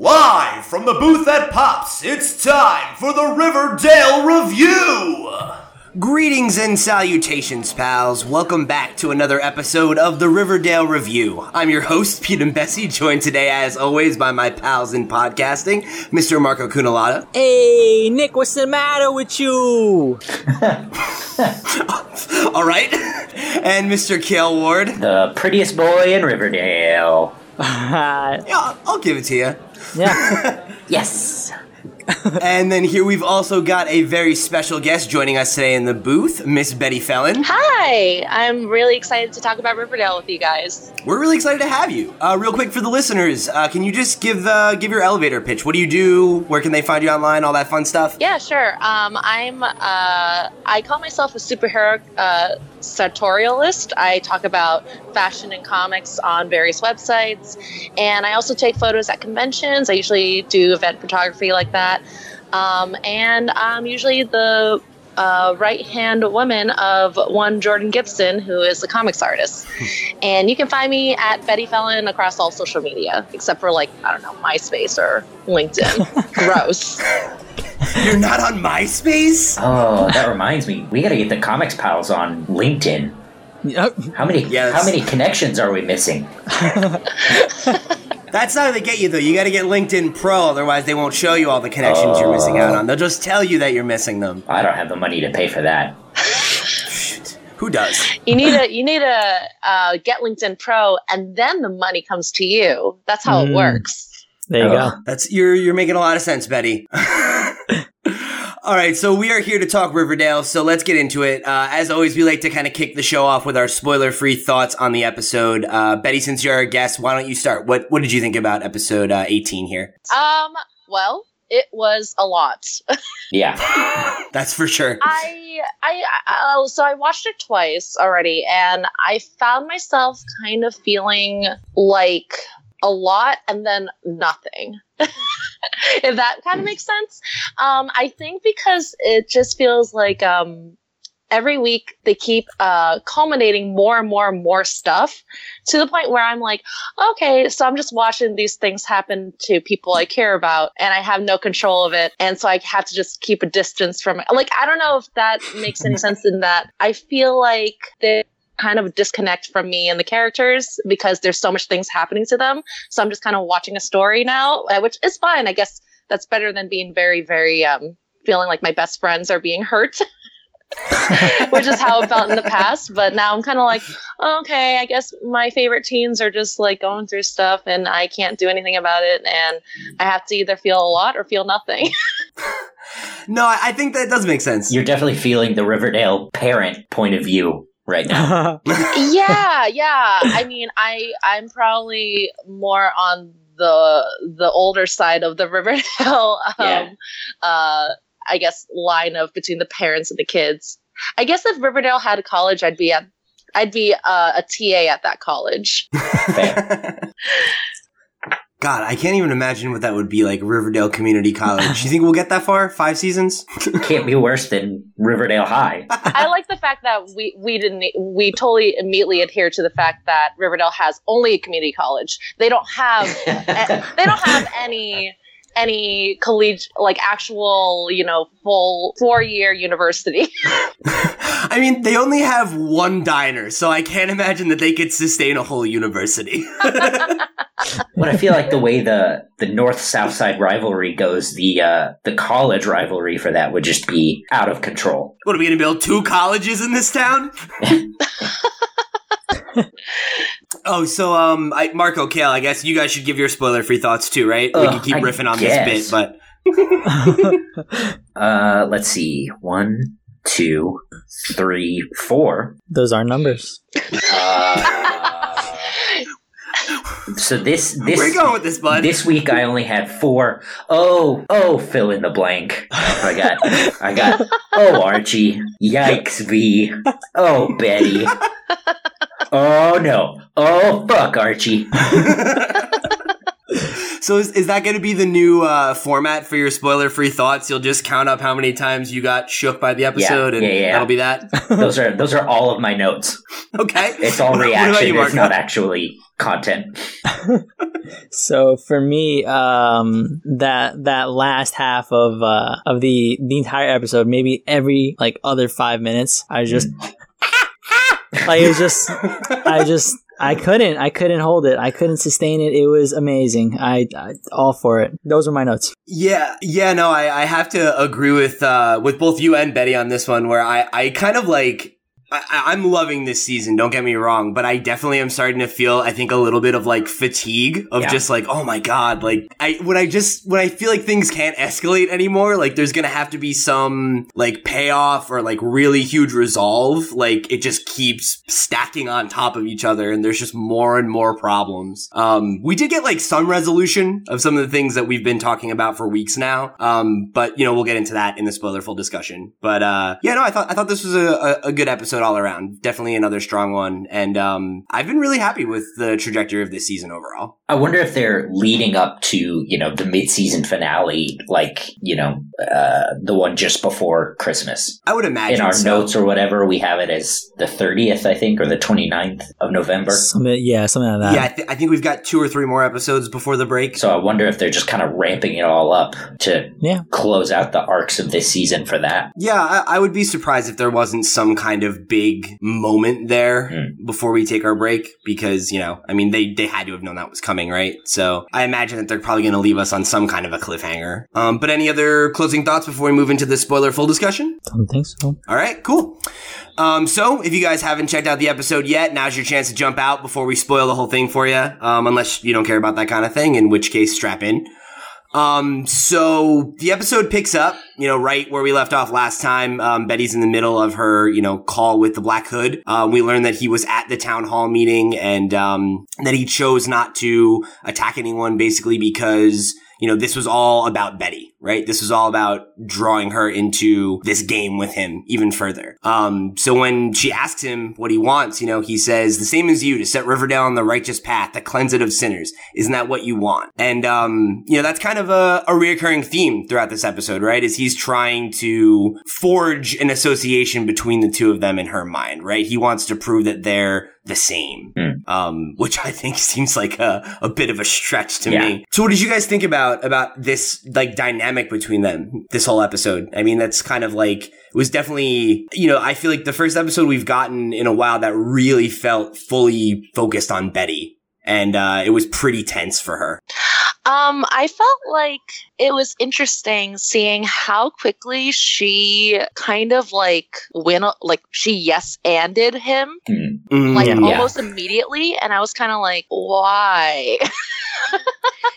Live from the booth at Pops, it's time for the Riverdale Review! Greetings and salutations, pals. Welcome back to another episode of the Riverdale Review. I'm your host, Pete and Bessie, joined today, as always, by my pals in podcasting, Mr. Marco Cunalata. Hey, Nick, what's the matter with you? All right. And Mr. Cale Ward. The prettiest boy in Riverdale. Uh, Yeah, I'll- I'll give it to you. yeah. Yes. and then here we've also got a very special guest joining us today in the booth, Miss Betty Felon. Hi, I'm really excited to talk about Riverdale with you guys. We're really excited to have you. Uh, real quick for the listeners, uh, can you just give the give your elevator pitch? What do you do? Where can they find you online? All that fun stuff. Yeah, sure. Um, I'm uh, I call myself a superhero uh, sartorialist. I talk about fashion and comics on various websites, and I also take photos at conventions. I usually do event photography like that, um, and I'm usually the uh, right hand woman of one Jordan Gibson, who is a comics artist. and you can find me at Betty Felon across all social media, except for like, I don't know, MySpace or LinkedIn. Gross. You're not on MySpace? Oh, that reminds me. We gotta get the comics pals on LinkedIn. Yep. How many? Yes. How many connections are we missing? That's not how they get you though. You got to get LinkedIn Pro, otherwise they won't show you all the connections you're missing out on. They'll just tell you that you're missing them. I don't have the money to pay for that. Who does? You need to you need to uh, get LinkedIn Pro, and then the money comes to you. That's how it Mm. works. There you Oh. go. That's you're you're making a lot of sense, Betty. All right, so we are here to talk Riverdale, so let's get into it. Uh, as always, we like to kind of kick the show off with our spoiler-free thoughts on the episode. Uh, Betty, since you're our guest, why don't you start? What What did you think about episode uh, 18 here? Um. Well, it was a lot. Yeah. That's for sure. I I uh, so I watched it twice already, and I found myself kind of feeling like a lot and then nothing. if that kind of makes sense. Um, I think because it just feels like um, every week they keep uh, culminating more and more and more stuff to the point where I'm like, okay, so I'm just watching these things happen to people I care about and I have no control of it. And so I have to just keep a distance from it. Like, I don't know if that makes any sense in that I feel like they kind of disconnect from me and the characters because there's so much things happening to them. So I'm just kind of watching a story now, uh, which is fine. I guess that's better than being very, very, um, feeling like my best friends are being hurt. which is how it felt in the past. But now I'm kind of like, okay, I guess my favorite teens are just like going through stuff and I can't do anything about it. And I have to either feel a lot or feel nothing. No, I I think that does make sense. You're definitely feeling the Riverdale parent point of view right now. yeah, yeah. I mean, I I'm probably more on the the older side of the Riverdale um Yeah. uh I guess line of between the parents and the kids. I guess if Riverdale had a college, I'd be at I'd be uh, a TA at that college. Fair. God, I can't even imagine what that would be like. Riverdale Community College. Do you think we'll get that far? Five seasons? Can't be worse than Riverdale High. I like the fact that we we didn't we totally immediately adhere to the fact that Riverdale has only a community college. They don't have they don't have any any college like actual you know full four year university. I mean, they only have one diner, so I can't imagine that they could sustain a whole university. But I feel like the way the the North South Side rivalry goes, the uh, the college rivalry for that would just be out of control. what are we gonna build? Two colleges in this town? oh, so um, I, Marco Cale, I guess you guys should give your spoiler-free thoughts too, right? we can keep I riffing on guess. this bit, but Uh, let's see, one, two, three, four. Those are numbers. Uh, so this this where you going with this, bud? This week I only had four. Oh, oh, fill in the blank. I got, I got. Oh, Archie. Yikes, V. Oh, Betty. Oh no. Oh, fuck, Archie. So is, is that going to be the new uh, format for your spoiler-free thoughts? You'll just count up how many times you got shook by the episode, and yeah, yeah. that'll be that. those are those are all of my notes. Okay, It's all reaction. you, it's not actually content. So for me, um, that that last half of uh, of the the entire episode, maybe every like other five minutes, I just like it was just I just I couldn't I couldn't hold it. I couldn't sustain it. It was amazing. I, I all for it. Those are my notes. Yeah, yeah, no, I, I have to agree with uh, with both you and Betty on this one. Where I, I kind of like, I, I'm loving this season. Don't get me wrong, but I definitely am starting to feel, I think, a little bit of like fatigue of Yeah. just like, oh my god, like I when I just when I feel like things can't escalate anymore, like there's gonna have to be some like payoff or like really huge resolve. Like it just keeps stacking on top of each other, and there's just more and more problems. Um, we did get like some resolution of some of the things that we've been talking about for weeks now. Um, but you know we'll get into that in the spoilerful discussion. But uh, yeah, no, I thought I thought this was a, a, a good episode all around. Definitely another strong one, and um, I've been really happy with the trajectory of this season overall. I wonder if they're leading up to, you know, the mid-season finale, like, you know, uh, the one just before Christmas. I would imagine In our so. notes or whatever, we have it as the 30th, I think, or the 29th of November. Something, yeah, something like that. Yeah, I, th- I think we've got two or three more episodes before the break. So I wonder if they're just kind of ramping it all up to Yeah. close out the arcs of this season for that. Yeah, I, I would be surprised if there wasn't some kind of big moment there Hmm. before we take our break because, you know, I mean, they, they had to have known that was coming, right? So I imagine that they're probably going to leave us on some kind of a cliffhanger. Um, but any other closing thoughts before we move into the spoiler full discussion? Don't think so. All right, cool. Um, so if you guys haven't checked out the episode yet, now's your chance to jump out before we spoil the whole thing for you. Um, unless you don't care about that kind of thing, in which case strap in. Um, so the episode picks up, you know, right where we left off last time. Um, Betty's in the middle of her, you know, call with the Black Hood. Um, we learn that he was at the town hall meeting and, um, that he chose not to attack anyone basically because, you know, this was all about Betty, right? This was all about drawing her into this game with him even further. Um, so when she asks him what he wants, you know, he says, the same as you to set Riverdale on the righteous path, to cleanse it of sinners. Isn't that what you want? And, um, you know, that's kind of a, a reoccurring theme throughout this episode, right? Is he's trying to forge an association between the two of them in her mind, right? He wants to prove that they're the same, Hmm. um, which I think seems like a, a bit of a stretch to Yeah. me. So what did you guys think about, about this, like, dynamic between them this whole episode? I mean, that's kind of like, it was definitely, you know, I feel like the first episode we've gotten in a while that really felt fully focused on Betty. And, uh, it was pretty tense for her. Um, I felt like it was interesting seeing how quickly she kind of like went, like she yes anded him, Mhm. like Yeah. almost immediately, and I was kind of like, why?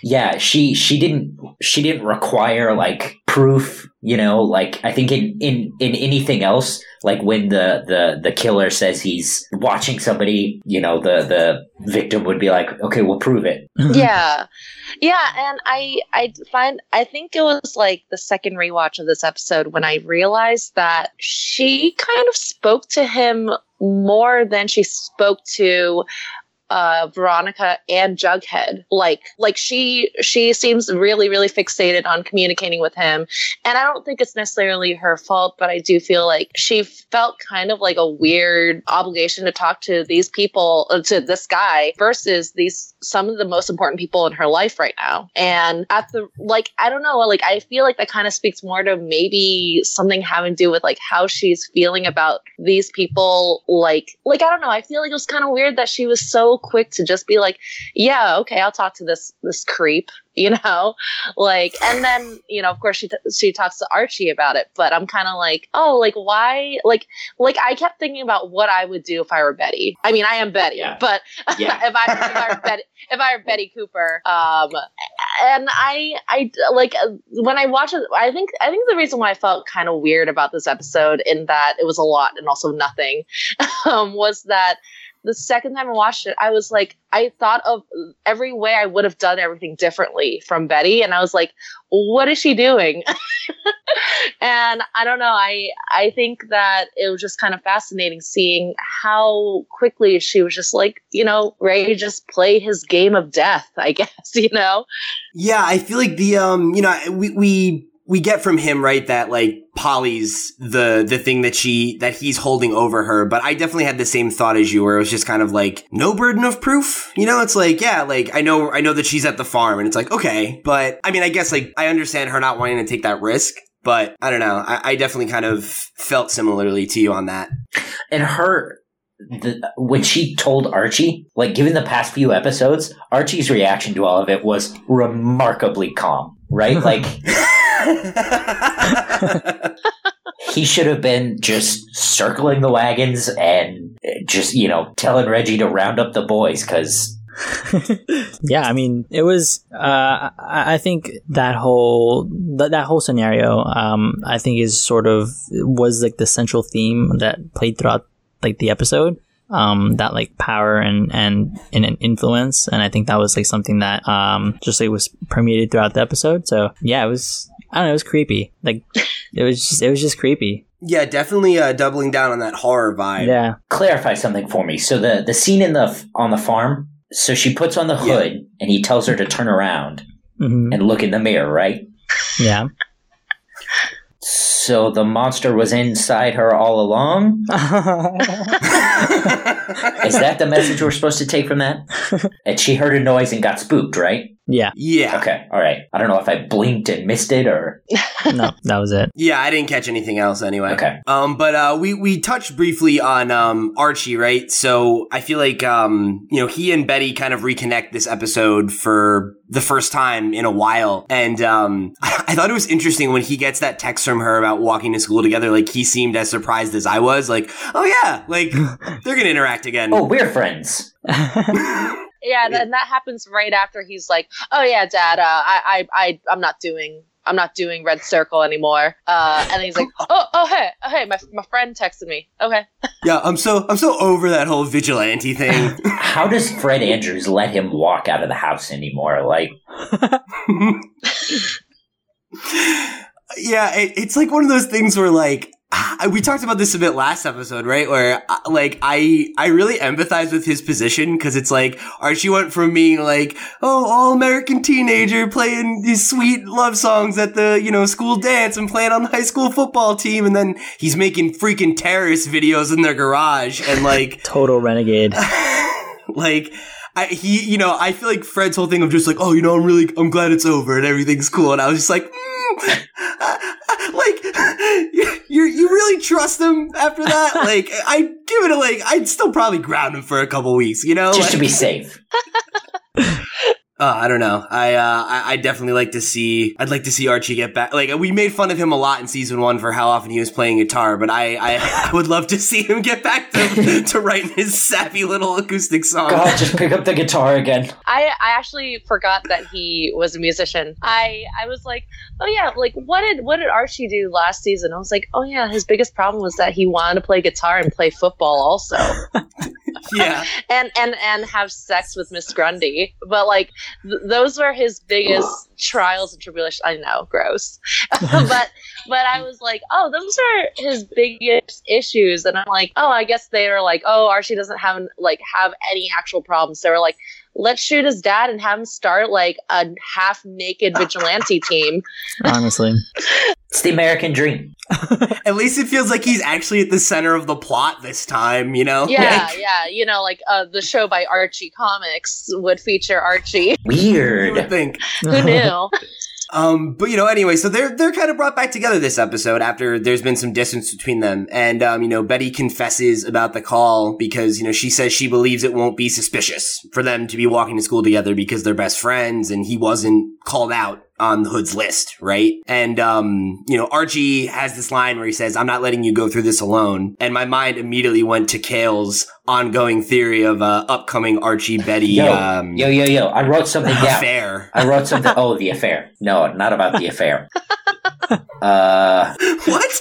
Yeah, she she didn't she didn't require like proof, you know, like I think in in in anything else, like when the the the killer says he's watching somebody, you know, the the victim would be like, "Okay, we'll prove it." yeah yeah and i i find i think it was like the second rewatch of this episode when i realized that she kind of spoke to him more than she spoke to uh veronica and jughead. Like like she she seems really really fixated on communicating with him. And i don't think it's necessarily her fault but i do feel like she felt kind of like a weird obligation to talk to these people uh, to this guy versus these some of the most important people in her life right now. And at the like i don't know like i feel like that kind of speaks more to maybe something having to do with like how she's feeling about these people. Like like i don't know i feel like it was kind of weird that she was so quick to just be like yeah okay i'll talk to this this creep you know like and then you know of course she t- she talks to archie about it but i'm kind of like oh like why like like i kept thinking about what i would do if i were betty i mean i am betty Yeah. but Yeah. if i if i were betty if i were betty cooper um and i i like when i watch it i think i think the reason why i felt kind of weird about this episode in that it was a lot and also nothing um was that the second time I watched it, I was like, I thought of every way I would have done everything differently from Betty, and I was like, what is she doing? and I don't know. I I think that it was just kind of fascinating seeing how quickly she was just like, you know, to just play his game of death. I guess you know. Yeah, I feel like the um, you know, we we we get from him right that like Polly's the the thing that she that he's holding over her, but I definitely had the same thought as you, where it was just kind of like no burden of proof. You know, it's like yeah, like I know I know that she's at the farm, and it's like okay, but I mean, I guess like I understand her not wanting to take that risk, but I don't know. I, I definitely kind of felt similarly to you on that. And her the, when she told Archie, like given the past few episodes, Archie's reaction to all of it was remarkably calm, right? Like he should have been just circling the wagons and just, you know, telling Reggie to round up the boys because yeah, I mean, it was. Uh, I, think that whole that, that whole scenario, um, I think is sort of was like the central theme that played throughout like the episode. Um, that like power and, and and an influence, and I think that was like something that um just like was permeated throughout the episode. So yeah, it was. I don't know. It was creepy. Like it was just it was just creepy. Yeah, definitely uh, doubling down on that horror vibe. Yeah. clarify something for me. So the the scene in the on the farm. So she puts on the Yeah. hood and he tells her to turn around hmm and look in the mirror, right? Yeah. So the monster was inside her all along. Is that the message we're supposed to take from that? And she heard a noise and got spooked, right? Yeah. yeah. Okay, all right. I don't know if I blinked and missed it or No, that was it. Yeah, I didn't catch anything else anyway. Okay. Um, but uh, we we touched briefly on um Archie, right? So I feel like um you know he and Betty kind of reconnect this episode for the first time in a while, and um I thought it was interesting when he gets that text from her about walking to school together. Like he seemed as surprised as I was. Like, oh yeah, like they're gonna interact again. oh, we're friends. Yeah, and, and that happens right after he's like, "Oh yeah, Dad, uh, I, I, I, I'm not doing, I'm not doing Red Circle anymore." Uh, and then he's like, "Oh, oh hey, oh, hey, my, my friend texted me. Okay, Yeah, I'm so I'm so over that whole vigilante thing. How does Fred Andrews let him walk out of the house anymore? Like, yeah, it, it's like one of those things where like I- we talked about this a bit last episode, right? Where uh, like I I really empathize with his position because it's like Archie went from being like oh all American teenager playing these sweet love songs at the you know school dance and playing on the high school football team, and then he's making freaking terrorist videos in their garage and like Total renegade. like I, he, you know, I feel like Fred's whole thing of just like, oh, you know, I'm really, I'm glad it's over and everything's cool. And I was just like, mm, like, you, you, really trust them after that? like, I give it a like, I'd still probably ground him for a couple weeks, you know? just to be safe. uh, I don't know. I, uh, I, I definitely like to see. I'd like to see Archie get back. Like we made fun of him a lot in season one for how often he was playing guitar, but I, I, I would love to see him get back to to writing his sappy little acoustic song. God, just pick up the guitar again. I, I actually forgot that he was a musician. I, I was like, oh yeah, like what did, what did Archie do last season? I was like, oh yeah, his biggest problem was that he wanted to play guitar and play football also. yeah. and and and have sex with Miss Grundy. But like th- those were his biggest trials and tribulations. I know, gross. but but I was like, oh, those are his biggest issues. And I'm like, oh, I guess they are like, oh, Archie doesn't have like have any actual problems. They were like. Let's shoot his dad and have him start like a half naked vigilante team. honestly. It's the American dream. At least it feels like he's actually at the center of the plot this time, you know? Yeah, Like, yeah. You know, like uh, the show by Archie Comics would feature Archie. you would think. Who knew? Um, but you know, anyway, so they're they're kind of brought back together this episode after there's been some distance between them, and um, you know, Betty confesses about the call because you know she says she believes it won't be suspicious for them to be walking to school together because they're best friends, and he wasn't called out on the Hood's list, right? And um, you know, Archie has this line where he says, "I'm not letting you go through this alone," and my mind immediately went to Cale's ongoing theory of uh, upcoming Archie Betty Yo, um, yo, yo, yo. I wrote something down. affair. I wrote something. Oh, the affair. No, not about the affair. Uh, what?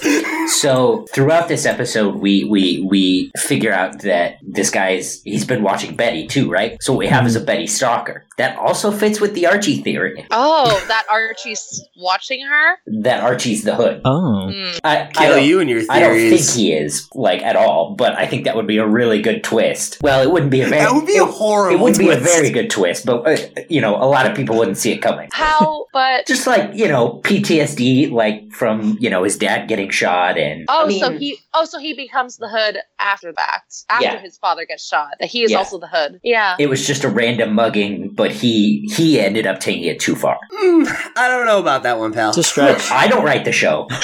so throughout this episode, we we we figure out that this guy's he's been watching Betty too, right? So what we have is a Betty stalker. That also fits with the Archie theory Oh, that Archie's watching her. that Archie's the hood. Oh. Hmm. I, I Kill don't- you and your theory. I don't think he is like at all, but I think that would be a really good twist. Well, it wouldn't be a very That would be a it- horrible It would be a very good twist, but uh, you know, a lot of people wouldn't see it coming. How? But Just like you know, PTSD, like from you know his dad getting shot, and oh, I mean, so he oh, so he becomes the hood after that. After Yeah. his father gets shot, that he is Yeah. also the hood. Yeah. it was just a random mugging, but he he ended up taking it too far. Mm, I don't know about that one, pal. It's a stretch. I don't write the show.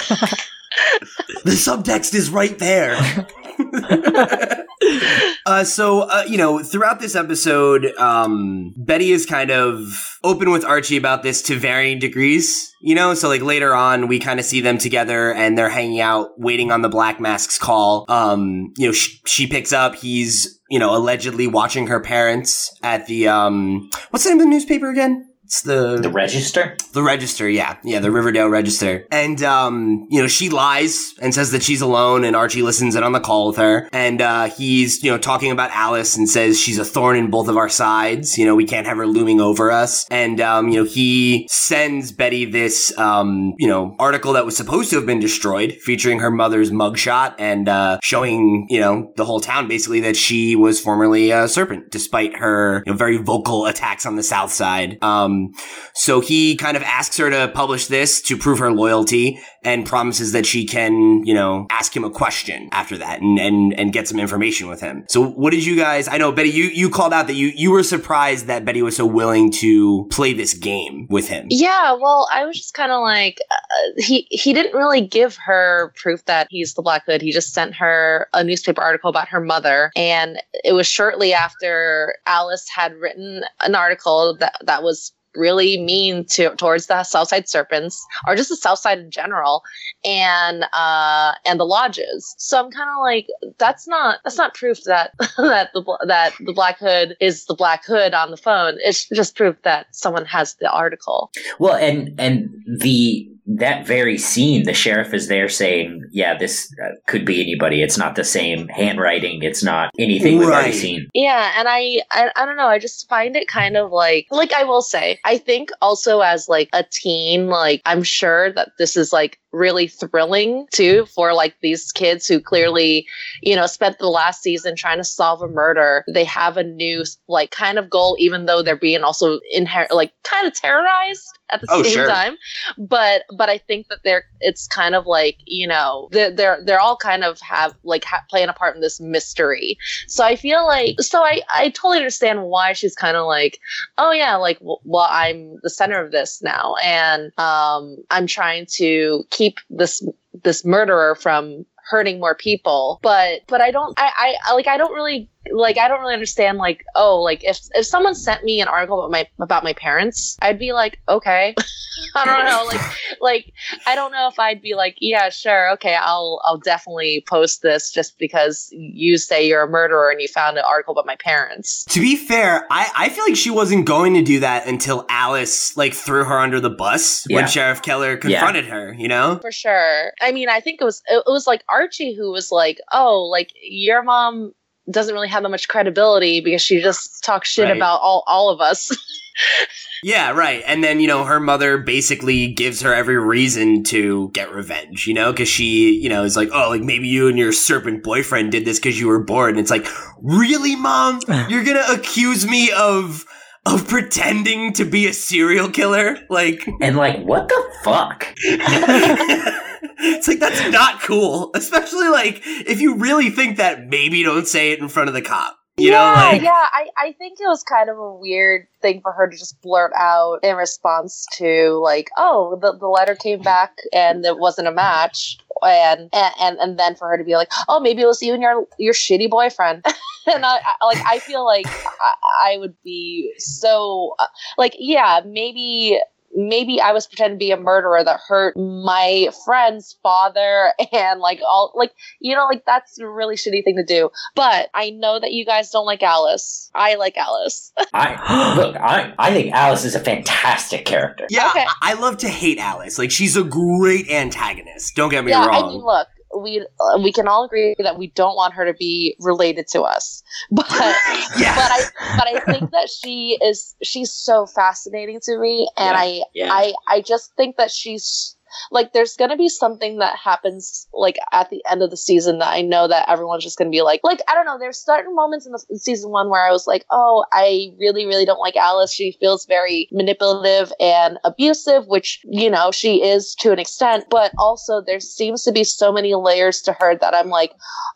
The subtext is right there. uh, so, uh, you know, throughout this episode, um, Betty is kind of open with Archie about this to varying degrees, you know? So, like, later on, we kind of see them together and they're hanging out, waiting on the Black Mask's call. Um, you know, sh- she picks up, he's, you know, allegedly watching her parents at the, um, what's the name of the newspaper again? It's the The register. the register, yeah. Yeah, the Riverdale register. And, um, you know, she lies and says that she's alone and Archie listens in on the call with her. And, uh, he's, you know, talking about Alice and says she's a thorn in both of our sides. You know, we can't have her looming over us. And, um, you know, he sends Betty this, um, you know, article that was supposed to have been destroyed featuring her mother's mugshot and, uh, showing, you know, the whole town basically that she was formerly a serpent despite her, you know, very vocal attacks on the south side. Um, Um, so he kind of asks her to publish this to prove her loyalty and promises that she can, you know, ask him a question after that and, and, and get some information with him. So what did you guys, I know Betty, you, you called out that you, you were surprised that Betty was so willing to play this game with him. Yeah, well, I was just kind of like uh, he he didn't really give her proof that he's the Black Hood. He just sent her a newspaper article about her mother, and it was shortly after Alice had written an article that that was really mean to towards the Southside Serpents or just the Southside in general, and uh and the lodges. So I'm kind of like that's not that's not proof that that the that the Black Hood is the Black Hood on the phone. It's just proof that someone has the article. Well, and and the that very scene, the sheriff is there saying, "Yeah, this uh, could be anybody. It's not the same handwriting. It's not anything we've already seen." Yeah, and I, I I don't know, I just find it kind of like like I will say, I think also as like a teen, like I'm sure that this is like really thrilling too for like these kids who clearly, you know, spent the last season trying to solve a murder. They have a new like kind of goal even though they're being also inherent like kind of terrorized at the Oh, same sure. time. But but I think that they're it's kind of like, you know, they're they're, they're all kind of have like ha- playing a part in this mystery. So I feel like, so I, I totally understand why she's kind of like, oh yeah, like, w- well, I'm the center of this now, and um, I'm trying to keep this this murderer from hurting more people. But but I don't, I, I like, I don't really like, I don't really understand. Like, oh, like if if someone sent me an article about my about my parents, I'd be like, okay, I don't know, like like I don't know if I'd be like, yeah, sure, okay, I'll I'll definitely post this just because you say you're a murderer and you found an article about my parents. To be fair, I, I feel like she wasn't going to do that until Alice like threw her under the bus Yeah. when Sheriff Keller confronted her, you know? For sure. I mean, I think it was it was like Archie who was like, "Oh, like your mom doesn't really have that much credibility because she just talks shit Right. about all all of us." Yeah, right. And then, you know, her mother basically gives her every reason to get revenge, you know, because she, you know, is like, oh, like maybe you and your serpent boyfriend did this because you were bored. And it's like, really, mom? You're going to accuse me of. Of pretending to be a serial killer, like And like, what the fuck? it's like that's not cool. Especially like if you really think that, maybe don't say it in front of the cop. You yeah, know, like yeah. I, I think it was kind of a weird thing for her to just blurt out in response to like, oh, the, the letter came back and it wasn't a match. And, and and then for her to be like, oh, maybe it was you and your your shitty boyfriend, and I, I like I feel like I, I would be so uh, like yeah maybe maybe I was pretending to be a murderer that hurt my friend's father and like all like you know like that's a really shitty thing to do. But I know that you guys don't like Alice. I like Alice. I look, I I think Alice is a fantastic character. Yeah, Okay. I I love to hate Alice. Like she's a great antagonist. Don't get me yeah, wrong. I mean, look, we uh, we can all agree that we don't want her to be related to us, but yeah. but I but I think that she is she's so fascinating to me, and Yeah, I yeah. I I just think that she's like there's gonna be something that happens like at the end of the season that I know that everyone's just gonna be like like I don't know. There's certain moments in the in season one where I was like, oh, I really really don't like Alice. She feels very manipulative and abusive, which you know she is to an extent, but also there seems to be so many layers to her that I'm like,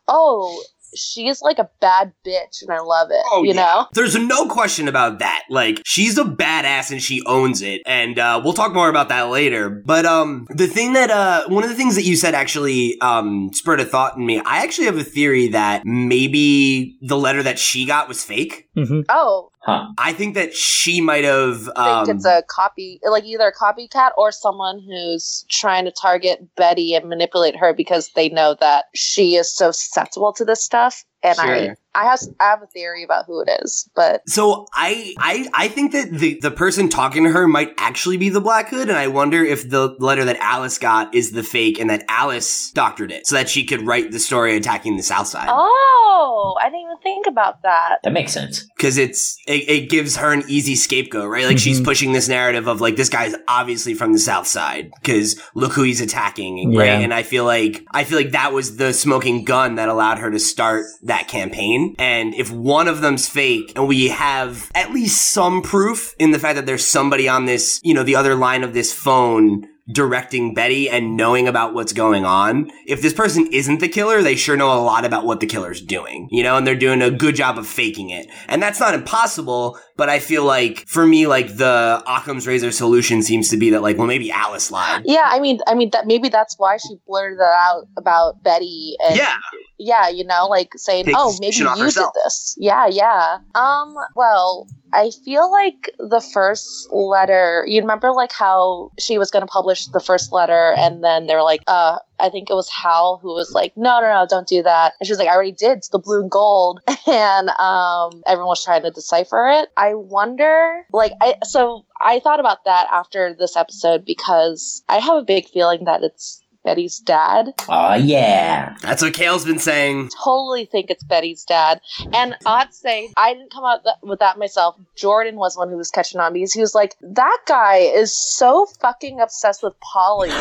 oh. She's like a bad bitch, and I love it. Oh, you yeah. know, There's no question about that. Like, she's a badass and she owns it. And uh, we'll talk more about that later. But um, the thing that uh, one of the things that you said actually um, spurred a thought in me. I actually have a theory that maybe the letter that she got was fake. hmm oh, Huh. I think that she might have. Um, think it's a copy, like either a copycat or someone who's trying to target Betty and manipulate her because they know that she is so susceptible to this stuff. And Sure. I have, I have a theory about who it is, but So I, I I think that the the person talking to her might actually be the Black Hood, and I wonder if the letter that Alice got is the fake, and that Alice doctored it so that she could write the story attacking the South Side. oh, I didn't even think about that. That makes sense. because it's it, it gives her an easy scapegoat, right? Like she's Mhm. pushing this narrative of like this guy's obviously from the South Side because look who he's attacking, right? Yeah. And I feel like I feel like that was the smoking gun that allowed her to start that campaign. And if one of them's fake, and we have at least some proof in the fact that there's somebody on this, you know, the other line of this phone directing Betty and knowing about what's going on. If this person isn't the killer, they sure know a lot about what the killer's doing, you know, and they're doing a good job of faking it. And that's not impossible, but I feel like for me, like the Occam's razor solution seems to be that like, well, maybe Alice lied. Yeah, I mean, I mean that maybe that's why she blurted that out about Betty and Yeah. Yeah, you know, like saying, "Oh, maybe you herself. did this." Yeah, yeah. Um, well, I feel like the first letter. You remember, like how she was going to publish the first letter, and then they were like, "Uh, I think it was Hal who was like, no, no, no, don't do that." And she was like, "I already did. It's the blue and gold," and um, everyone was trying to decipher it. I wonder, like, I so I thought about that after this episode because I have a big feeling that it's Betty's dad Oh yeah. That's what Cale's been saying. totally think it's Betty's dad. And I'd say I didn't come out th- with that myself. Jordan was one who was catching on because he was like, that guy is so fucking obsessed with Polly.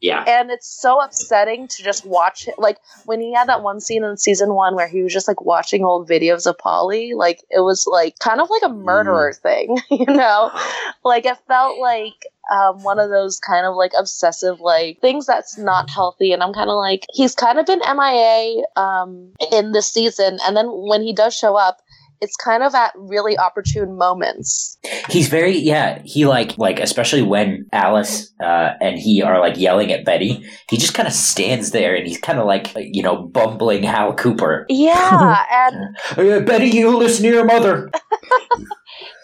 Yeah. and it's so upsetting to just watch it. Like when he had that one scene in season one where he was just like watching old videos of Polly, like it was like kind of like a murderer mm. thing, you know? Like it felt like um, one of those kind of like obsessive like things that's not healthy. And I'm kind of like, he's kind of been MIA um, in this season. And then when he does show up, it's kind of at really opportune moments. He's very yeah. He like like especially when Alice uh, and he are like yelling at Betty. He just kind of stands there and he's kind of like you know bumbling Hal Cooper. Yeah, and Uh, Betty, you listen to your mother.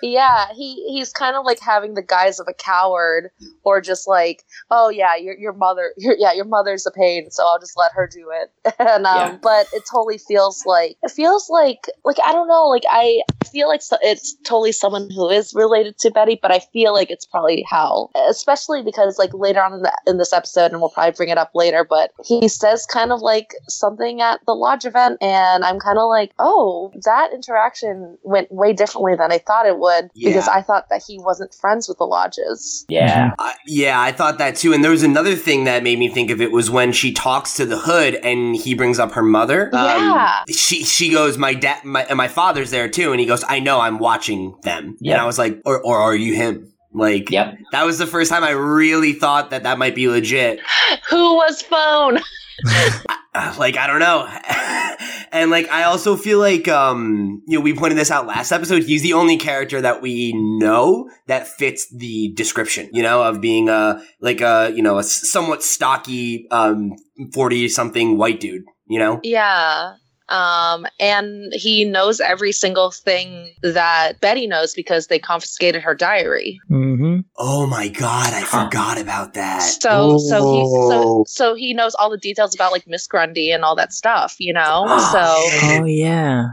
Yeah, he he's kind of like having the guise of a coward, or just like, oh yeah, your your mother, your, yeah, your mother's a pain, so I'll just let her do it. And um, Yeah. but it totally feels like it feels like like I don't know, like I feel like so, it's totally someone who is related to Betty, but I feel like it's probably Hal, especially because like later on in the in this episode, and we'll probably bring it up later, but he says kind of like something at the lodge event, and I'm kind of like, oh, that interaction went way differently than I thought it would because Yeah. I thought that he wasn't friends with the lodges. Yeah. Uh, yeah, I thought that too. And there was another thing that made me think of it was when she talks to the hood and he brings up her mother. Um, Yeah. she she goes, my dad, my and my father's there too, and he goes, I know, I'm watching them. Yeah. And I was like, or or are you him? Like, Yep. that was the first time I really thought that that might be legit. Who was phone? Like I don't know. and like I also feel like um you know we pointed this out last episode he's the only character that we know that fits the description, you know, of being a like a you know a somewhat stocky um 40 something white dude, you know? Yeah. Um, and he knows every single thing that Betty knows because they confiscated her diary. Mm-hmm. Oh my god, I Huh. forgot about that. So, so he, so, so he knows all the details about like Miss Grundy and all that stuff, you know. So, Oh yeah.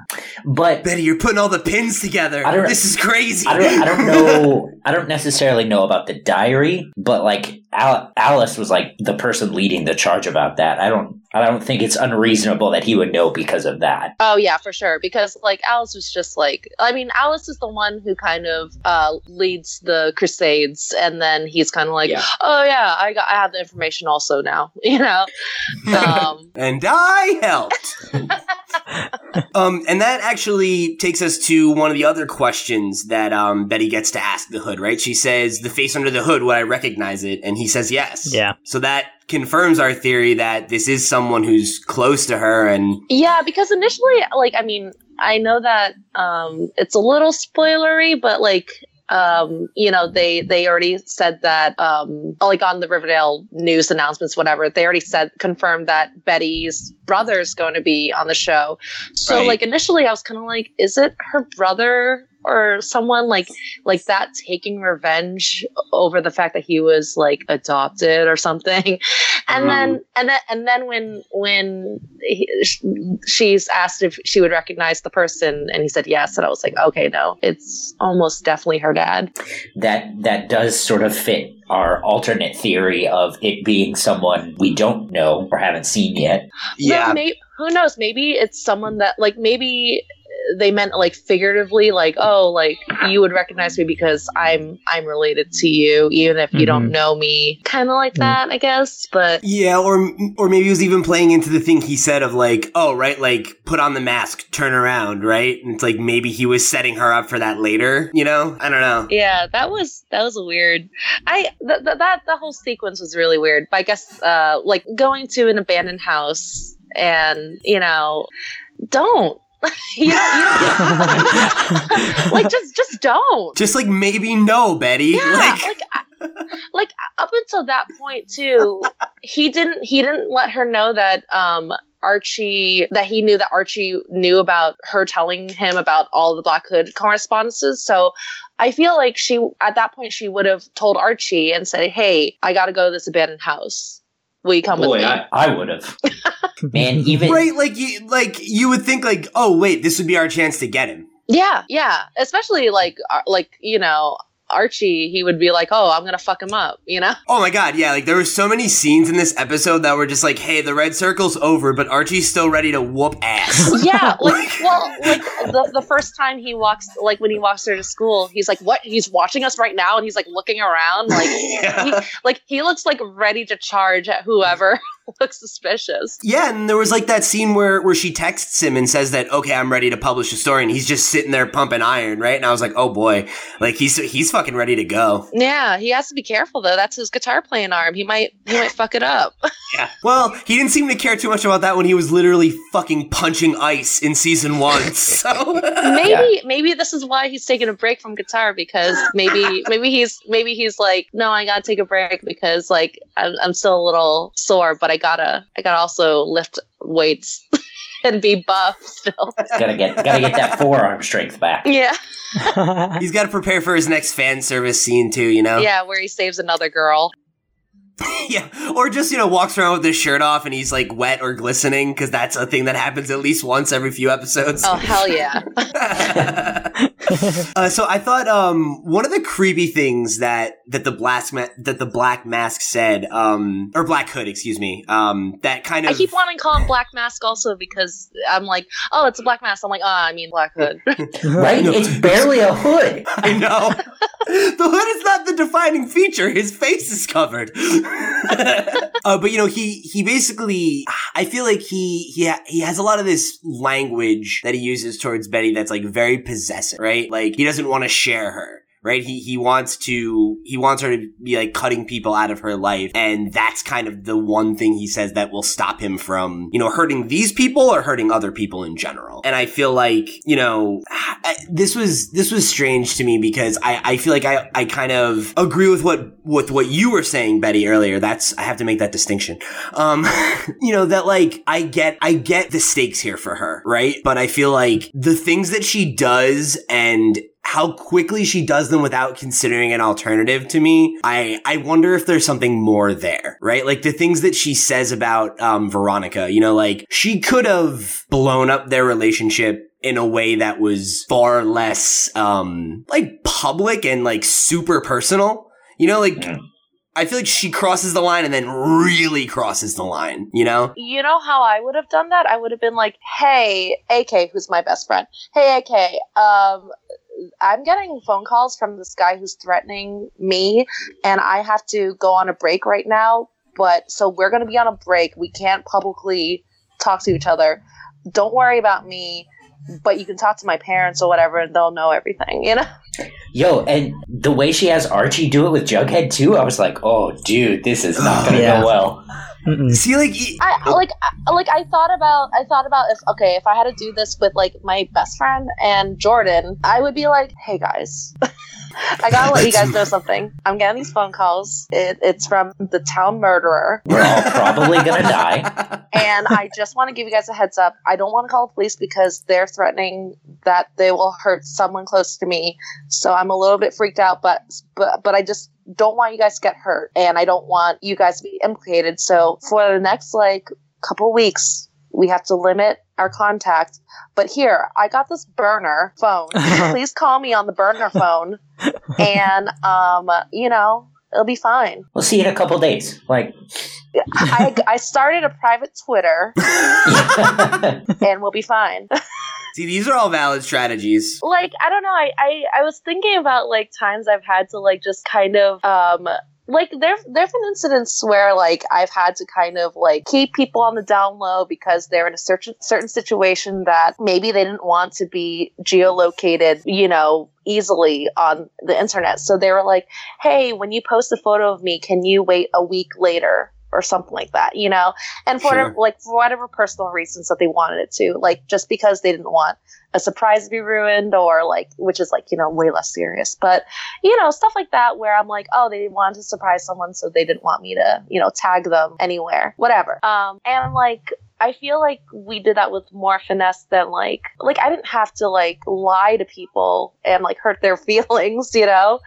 But Betty, you're putting all the pins together. I don't- This is crazy. I don't, I don't know. I don't necessarily know about the diary, but like Al- Alice was like the person leading the charge about that. I don't. I don't think it's unreasonable that he would know because of that. oh yeah, for sure. Because like Alice was just like, I mean, Alice is the one who kind of uh, leads the Crusades, and then he's kind of like, Yeah. oh yeah, I got, I have the information also now, you know. Um, and I helped. um, and that actually takes us to one of the other questions that um, Betty gets to ask the hood, right? She says, The face under the hood, would I recognize it? And he says yes. Yeah. So that confirms our theory that this is someone who's close to her and Yeah, because initially, like, I mean, I know that um, it's a little spoilery, but like, um, you know, they they already said that, um, like on the Riverdale news announcements, whatever, they already said confirmed that Betty's brother's going to be on the show. So, Right. like, initially, I was kind of like, is it her brother? Or someone like like that taking revenge over the fact that he was like adopted or something, and um, then and then and then when when he, she's asked if she would recognize the person and he said yes and i was like okay no it's almost definitely her dad. That that does sort of fit our alternate theory of it being someone we don't know or haven't seen yet. Though may- who knows? Maybe it's someone that like maybe they meant like figuratively like oh like you would recognize me because i'm i'm related to you even if you don't Mhm. know me kind of like that i guess but Yeah, or or maybe he was even playing into the thing he said of like, oh, right, like put on the mask, turn around, right? And it's like maybe he was setting her up for that later, you know? I don't know. Yeah, that was that was a weird. I th- th- that the whole sequence was really weird. But I guess uh, like going to an abandoned house and you know, don't you don't, you don't like just just don't. Just like maybe no, Betty. Yeah, like, like I- like up until that point too, he didn't he didn't let her know that um Archie that he knew that Archie knew about her telling him about all the Black Hood correspondences. So I feel like she at that point she would have told Archie and said, "Hey, I got to go to this abandoned house. Will you come with Boy, me?" I, I would have. Man, even right? Like you, like you would think, like, oh wait, this would be our chance to get him. yeah, yeah. Especially like like you know Archie, he would be like, "Oh, I'm gonna fuck him up," you know. Oh my god, yeah, like there were so many scenes in this episode that were just like, hey, the red circle's over, but Archie's still ready to whoop ass. yeah like well like the, the first time he walks like when he walks her to school he's like what he's watching us right now and he's like looking around like yeah. he, like he looks like ready to charge at whoever looks suspicious Yeah, and there was like that scene where where she texts him and says that okay, I'm ready to publish a story, and he's just sitting there pumping iron, right? And I was like, oh boy, like he's he's fucking ready to go. yeah he has to be careful though that's his guitar playing arm he might he might fuck it up Yeah. Well, he didn't seem to care too much about that when he was literally fucking punching ice in season one. So maybe maybe this is why he's taking a break from guitar because maybe maybe he's maybe he's like no i gotta take a break because like i'm, I'm still a little sore but i gotta i gotta also lift weights and be buff still gotta get gotta get that forearm strength back. yeah he's got to prepare for his next fan service scene too. You know. yeah where he saves another girl yeah. Or just you know walks around with his shirt off and he's like wet or glistening because that's a thing that happens at least once every few episodes. oh hell yeah uh, so I thought um, one of the creepy things that that the black ma- that the black mask said, um, or black hood, excuse me, um, that kind of i keep wanting to call him black mask also because i'm like oh it's a black mask i'm like oh i mean black hood Right? No. It's barely a hood. I know the hood is not the defining feature; his face is covered. uh, but you know, he he basically, I feel like he he ha- he has a lot of this language that he uses towards Betty that's like very possessive, right? Like he doesn't want to share her. Right? He he wants to he wants her to be like cutting people out of her life, and that's kind of the one thing he says that will stop him from you know hurting these people or hurting other people in general. And I feel like you know this was this was strange to me because I I feel like I I kind of agree with what with what you were saying, Betty, earlier. That's I have to make that distinction. Um, you know that like I get I get the stakes here for her, right? But I feel like the things that she does and how quickly she does them without considering an alternative to me. I, I wonder if there's something more there, right? Like the things that she says about, um, Veronica, you know, like she could have blown up their relationship in a way that was far less, um, like public and like super personal. You know, like, yeah. I feel like she crosses the line and then really crosses the line, you know? You know how I would have done that? I would have been like, hey, AK, who's my best friend. Hey, AK, um, I'm getting phone calls from this guy who's threatening me, and I have to go on a break right now. But so we're going to be on a break. We can't publicly talk to each other. Don't worry about me, but you can talk to my parents or whatever, and they'll know everything, you know? Yo, and the way she has Archie do it with Jughead too, I was like, oh, dude, this is not going to yeah. go well. Mm-mm. See, like, I like, like I thought about, I thought about if okay, if I had to do this with like my best friend and Jordan, I would be like, hey guys. I gotta let you guys know something. I'm getting these phone calls. It, it's from the town murderer. We're all probably gonna die. And I just want to give you guys a heads up. I don't want to call the police because they're threatening that they will hurt someone close to me. So I'm a little bit freaked out, but but but I just don't want you guys to get hurt, and I don't want you guys to be implicated. So for the next like couple weeks, we have to limit our contact. But here, I got this burner phone. Please call me on the burner phone, and um, you know, it'll be fine. We'll see you in a couple days. Like, I, I started a private Twitter, and we'll be fine. See, these are all valid strategies. Like, I don't know. I, I, I was thinking about like times I've had to like just kind of um like there there've been incidents where like I've had to kind of like keep people on the down low because they're in a certain certain situation that maybe they didn't want to be geolocated, you know, easily on the internet. So they were like, "Hey, when you post a photo of me, can you wait a week later?" Or something like that, you know? And for sure. like for whatever personal reasons that they wanted it to, like just because they didn't want a surprise to be ruined or like which is like you know way less serious but you know stuff like that where i'm like oh they wanted to surprise someone so they didn't want me to you know tag them anywhere whatever um and like I feel like we did that with more finesse than like like I didn't have to like lie to people and like hurt their feelings, you know.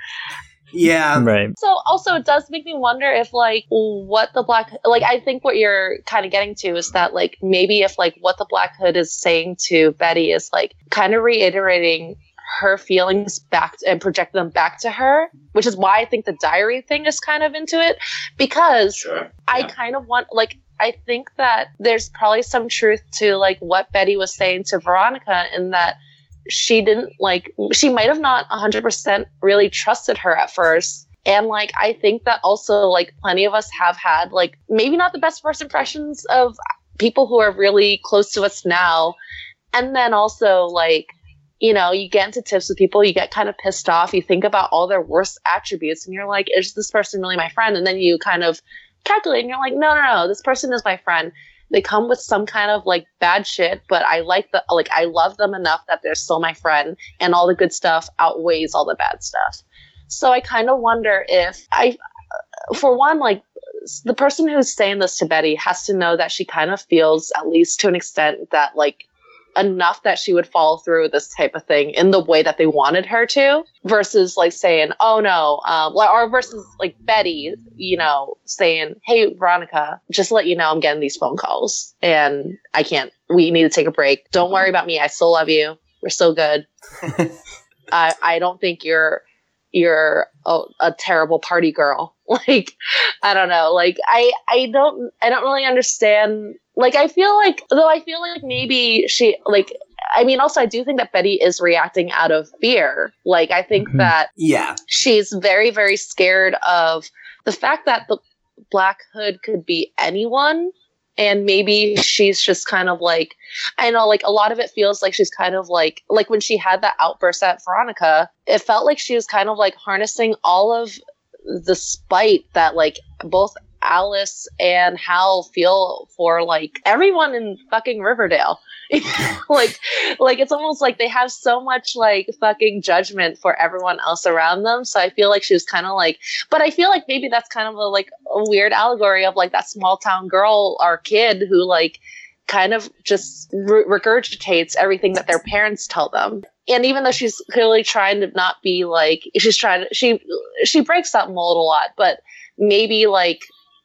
Yeah. Right. So also it does make me wonder if like what the black like I think what you're kind of getting to is that like maybe if like what the black hood is saying to Betty is like kind of reiterating her feelings back and project them back to her, which is why I think the diary thing is kind of into it because sure. yeah. I kind of want like I think that there's probably some truth to like what Betty was saying to Veronica in that she didn't like she might have not 100% really trusted her at first. And like i think that also like plenty of us have had like maybe not the best first impressions of people who are really close to us now. And then also like you know you get into tips with people you get kind of pissed off you think about all their worst attributes and you're like is this person really my friend? And then you kind of calculate and you're like no no no this person is my friend they come with some kind of like bad shit, but I like the like I love them enough that they're still my friend and all the good stuff outweighs all the bad stuff. So I kind of wonder if I uh, for one like the person who's saying this to Betty has to know that she kind of feels at least to an extent that like enough that she would follow through with this type of thing in the way that they wanted her to versus like saying oh no um, or versus like betty you know saying hey veronica just let you know i'm getting these phone calls and i can't we need to take a break. Don't worry about me. I still love you. We're still good. I, I don't think you're you're a, a terrible party girl like i don't know like i i don't i don't really understand like I feel like though I feel like maybe she like I mean also I do think that Betty is reacting out of fear. Like I think mm-hmm. that yeah. She's very very scared of the fact that the Black Hood could be anyone and maybe she's just kind of like I know like a lot of it feels like she's kind of like like when she had that outburst at Veronica, it felt like she was kind of like harnessing all of the spite that like both Alice and Hal feel for like everyone in fucking Riverdale. like like it's almost like they have so much like fucking judgment for everyone else around them. So I feel like she was kind of like but I feel like maybe that's kind of a like a weird allegory of like that small town girl or kid who like kind of just re- regurgitates everything that their parents tell them and even though she's clearly trying to not be like she's trying to she she breaks that mold a lot but maybe like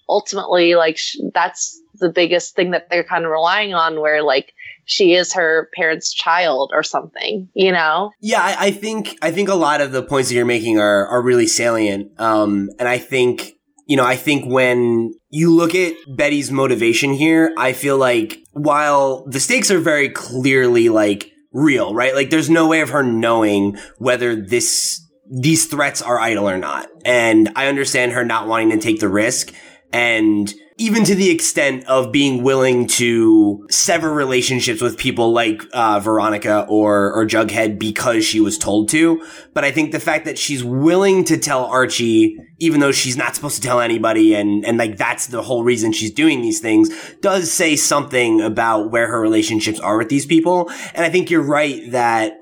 ultimately like sh- that's the biggest thing that they're kind of relying on where like she is her parents child or something you know? Yeah I, I think i think a lot of the points that you're making are are really salient. Um and i think you know i think when you look at betty's motivation here i feel like while the stakes are very clearly like real right? Like there's no way of her knowing whether this these threats are idle or not. And i understand her not wanting to take the risk and even to the extent of being willing to sever relationships with people like uh, Veronica or or Jughead because she was told to. But I think the fact that she's willing to tell Archie, even though she's not supposed to tell anybody, and and like that's the whole reason she's doing these things, does say something about where her relationships are with these people. And I think you're right that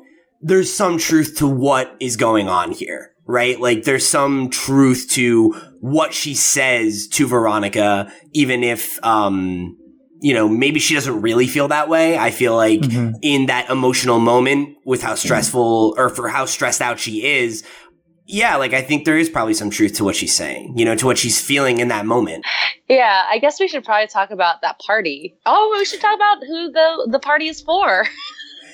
there's some truth to what is going on here right? Like there's some truth to what she says to Veronica, even if, um, you know, maybe she doesn't really feel that way. I feel like mm-hmm. in that emotional moment with how stressful or for how stressed out she is, yeah, like I think there is probably some truth to what she's saying, you know, to what she's feeling in that moment. Yeah, I guess we should probably talk about that party. Oh, we should talk about who the the party is for.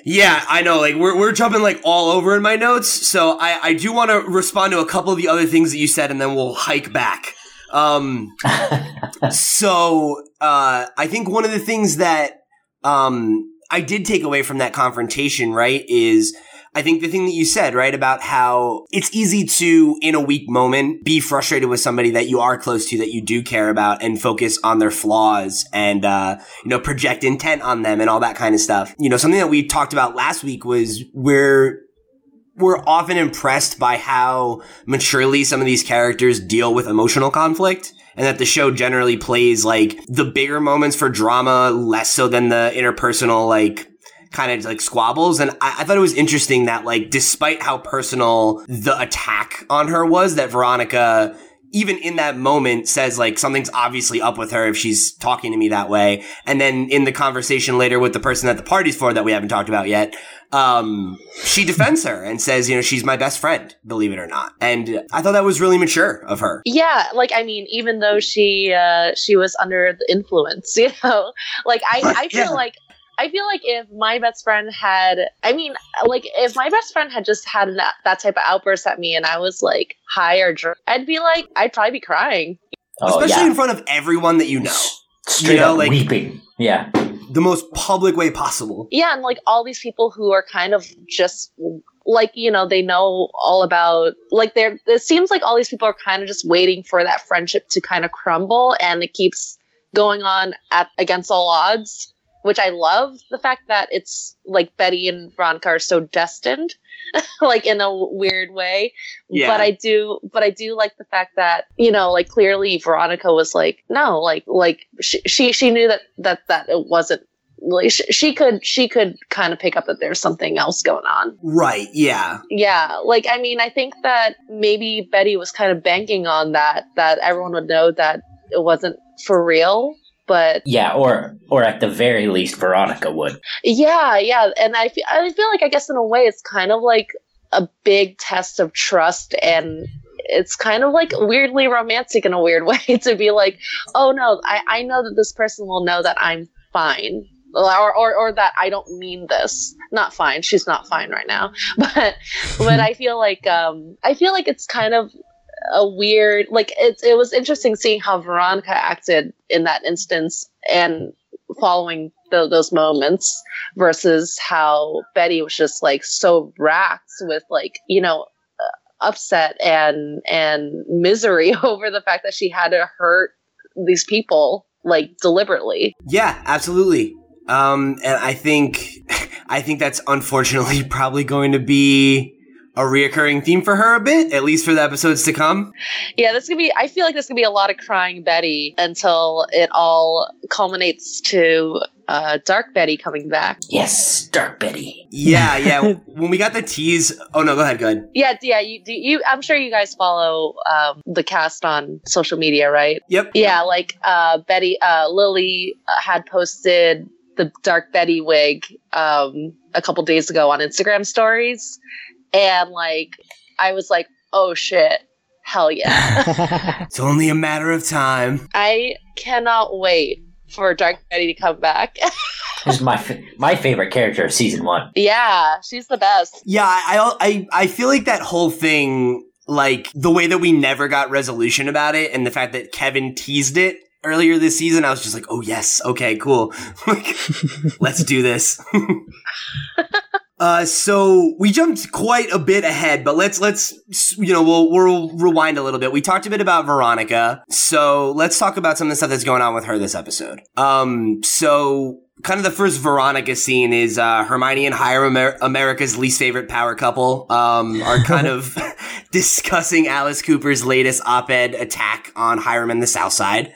Yeah, I know. Like we're we're jumping like all over in my notes, so I I do want to respond to a couple of the other things that you said, and then we'll hike back. Um, so uh, I think one of the things that um I did take away from that confrontation, right, is I think the thing that you said, right, about how it's easy to, in a weak moment, be frustrated with somebody that you are close to, that you do care about and focus on their flaws and, uh, you know, project intent on them and all that kind of stuff. You know, something that we talked about last week was we're, we're often impressed by how maturely some of these characters deal with emotional conflict and that the show generally plays like the bigger moments for drama less so than the interpersonal like kind of like squabbles. And I, I, thought it was interesting that like, despite how personal the attack on her was, that Veronica, even in that moment says like something's obviously up with her if she's talking to me that way. And then in the conversation later with the person that the party's for that we haven't talked about yet, um, she defends her and says, you know, she's my best friend, believe it or not. And I thought that was really mature of her. Yeah, like I mean, even though she uh she was under the influence, you know, like I I feel yeah. like I feel like if my best friend had, I mean, like if my best friend had just had that, that type of outburst at me and I was like high or drunk, I'd be like, I'd probably be crying. Oh, Especially yeah. in front of everyone that you know. Straight you know, up like, weeping. Yeah. The most public way possible. Yeah, and like all these people who are kind of just like you know they know all about like they're it seems like all these people are kind of just waiting for that friendship to kind of crumble and it keeps going on at against all odds which I love the fact that it's like Betty and Veronica are so destined, like in a weird way. Yeah. But I do, but I do like the fact that you know, like clearly Veronica was like, no, like, like she she, she knew that that that it wasn't. Like she, she could she could kind of pick up that there's something else going on. Right. Yeah. Yeah. Like I mean, I think that maybe Betty was kind of banking on that that everyone would know that it wasn't for real but yeah or or at the very least veronica would yeah yeah and i feel, I feel like i guess in a way it's kind of like a big test of trust and it's kind of like weirdly romantic in a weird way to be like oh no i, I know that this person will know that i'm fine or, or, or that I don't mean this. Not fine. She's not fine right now. But but I feel like um I feel like it's kind of a weird like it, it was interesting seeing how veronica acted in that instance and following the, those moments versus how betty was just like so racked with like you know uh, upset and and misery over the fact that she had to hurt these people like deliberately. Yeah, absolutely. Um, and I think, I think that's unfortunately probably going to be a reoccurring theme for her a bit, at least for the episodes to come. Yeah, this gonna be. I feel like this gonna be a lot of crying Betty until it all culminates to uh, Dark Betty coming back. Yes, Dark Betty. Yeah, yeah. when we got the tease, oh no, go ahead, go ahead. Yeah, yeah. You, do you, I'm sure you guys follow um, the cast on social media, right? Yep. Yeah, like uh, Betty, uh, Lili had posted the Dark Betty wig um, a couple days ago on Instagram stories, and like I was like, oh shit, hell yeah! It's only a matter of time. I cannot wait for Dark Betty to come back. This is my fa- my favorite character of season one. yeah, she's the best. Yeah, I, I, I feel like that whole thing, like the way that we never got resolution about it, and the fact that Kevin teased it earlier this season, I was just like, oh yes, okay, cool, like, let's do this. Uh, so we jumped quite a bit ahead, but let's let's you know we'll we'll rewind a little bit. We talked a bit about Veronica, so let's talk about some of the stuff that's going on with her this episode. Um, so kind of the first Veronica scene is uh, Hermione and Higher Amer- America's least favorite power couple um, are kind of discussing Alice Cooper's latest op-ed attack on Hiram and the South Side.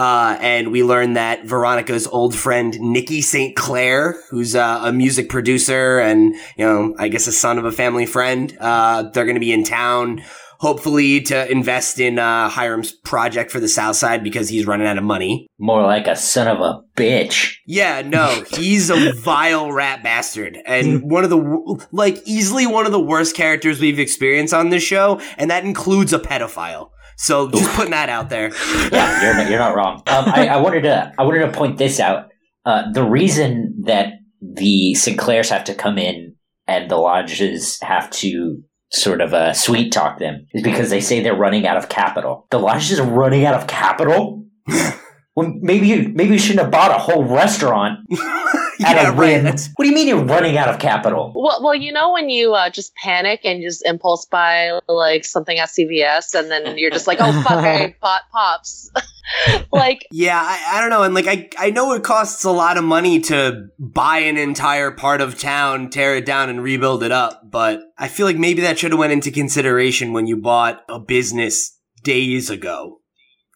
Uh, and we learn that Veronica's old friend Nikki St. Clair, who's uh, a music producer and you know I guess a son of a family friend, uh, they're going to be in town. Hopefully to invest in uh, Hiram's project for the South Side because he's running out of money. More like a son of a bitch. Yeah, no, he's a vile rat bastard and one of the like easily one of the worst characters we've experienced on this show, and that includes a pedophile. So just putting that out there. Yeah, you're not, you're not wrong. Um, I, I wanted to I wanted to point this out. Uh, the reason that the St. Clairs have to come in and the lodges have to sort of uh, sweet talk them is because they say they're running out of capital. The lodges are running out of capital. well, maybe you maybe you shouldn't have bought a whole restaurant at yeah, a right. That's What do you mean you're running out of capital? Well, well, you know when you uh, just panic and just impulse buy like something at CVS, and then you're just like, "Oh fuck, I bought Pop's." like, Yeah, I, I don't know. And like, I, I know it costs a lot of money to buy an entire part of town, tear it down and rebuild it up. But I feel like maybe that should have went into consideration when you bought a business days ago.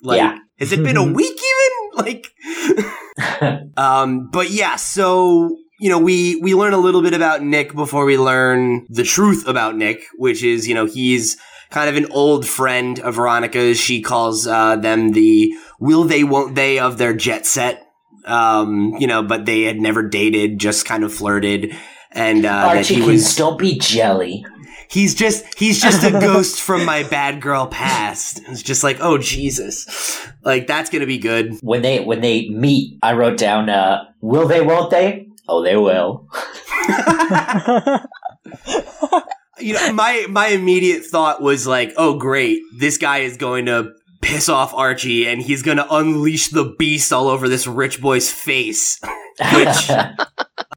Like, Yeah. Has it been a week even? Like, um, but yeah, so, you know, we, we learn a little bit about Nick before we learn the truth about Nick, which is, you know, he's kind of an old friend of Veronica's. She calls, uh, them the will they, won't they of their jet set. Um, you know, but they had never dated, just kind of flirted. And, uh, that Archie he can was, still be jelly. He's just, he's just a ghost from my bad girl past. It's just like, oh, Jesus. Like, that's gonna be good. When they when they meet, I wrote down, uh, "Will they? Won't they? Oh, they will." you know, my my immediate thought was like, oh great, this guy is going to piss off Archie and he's going to unleash the beast all over this rich boy's face. Which-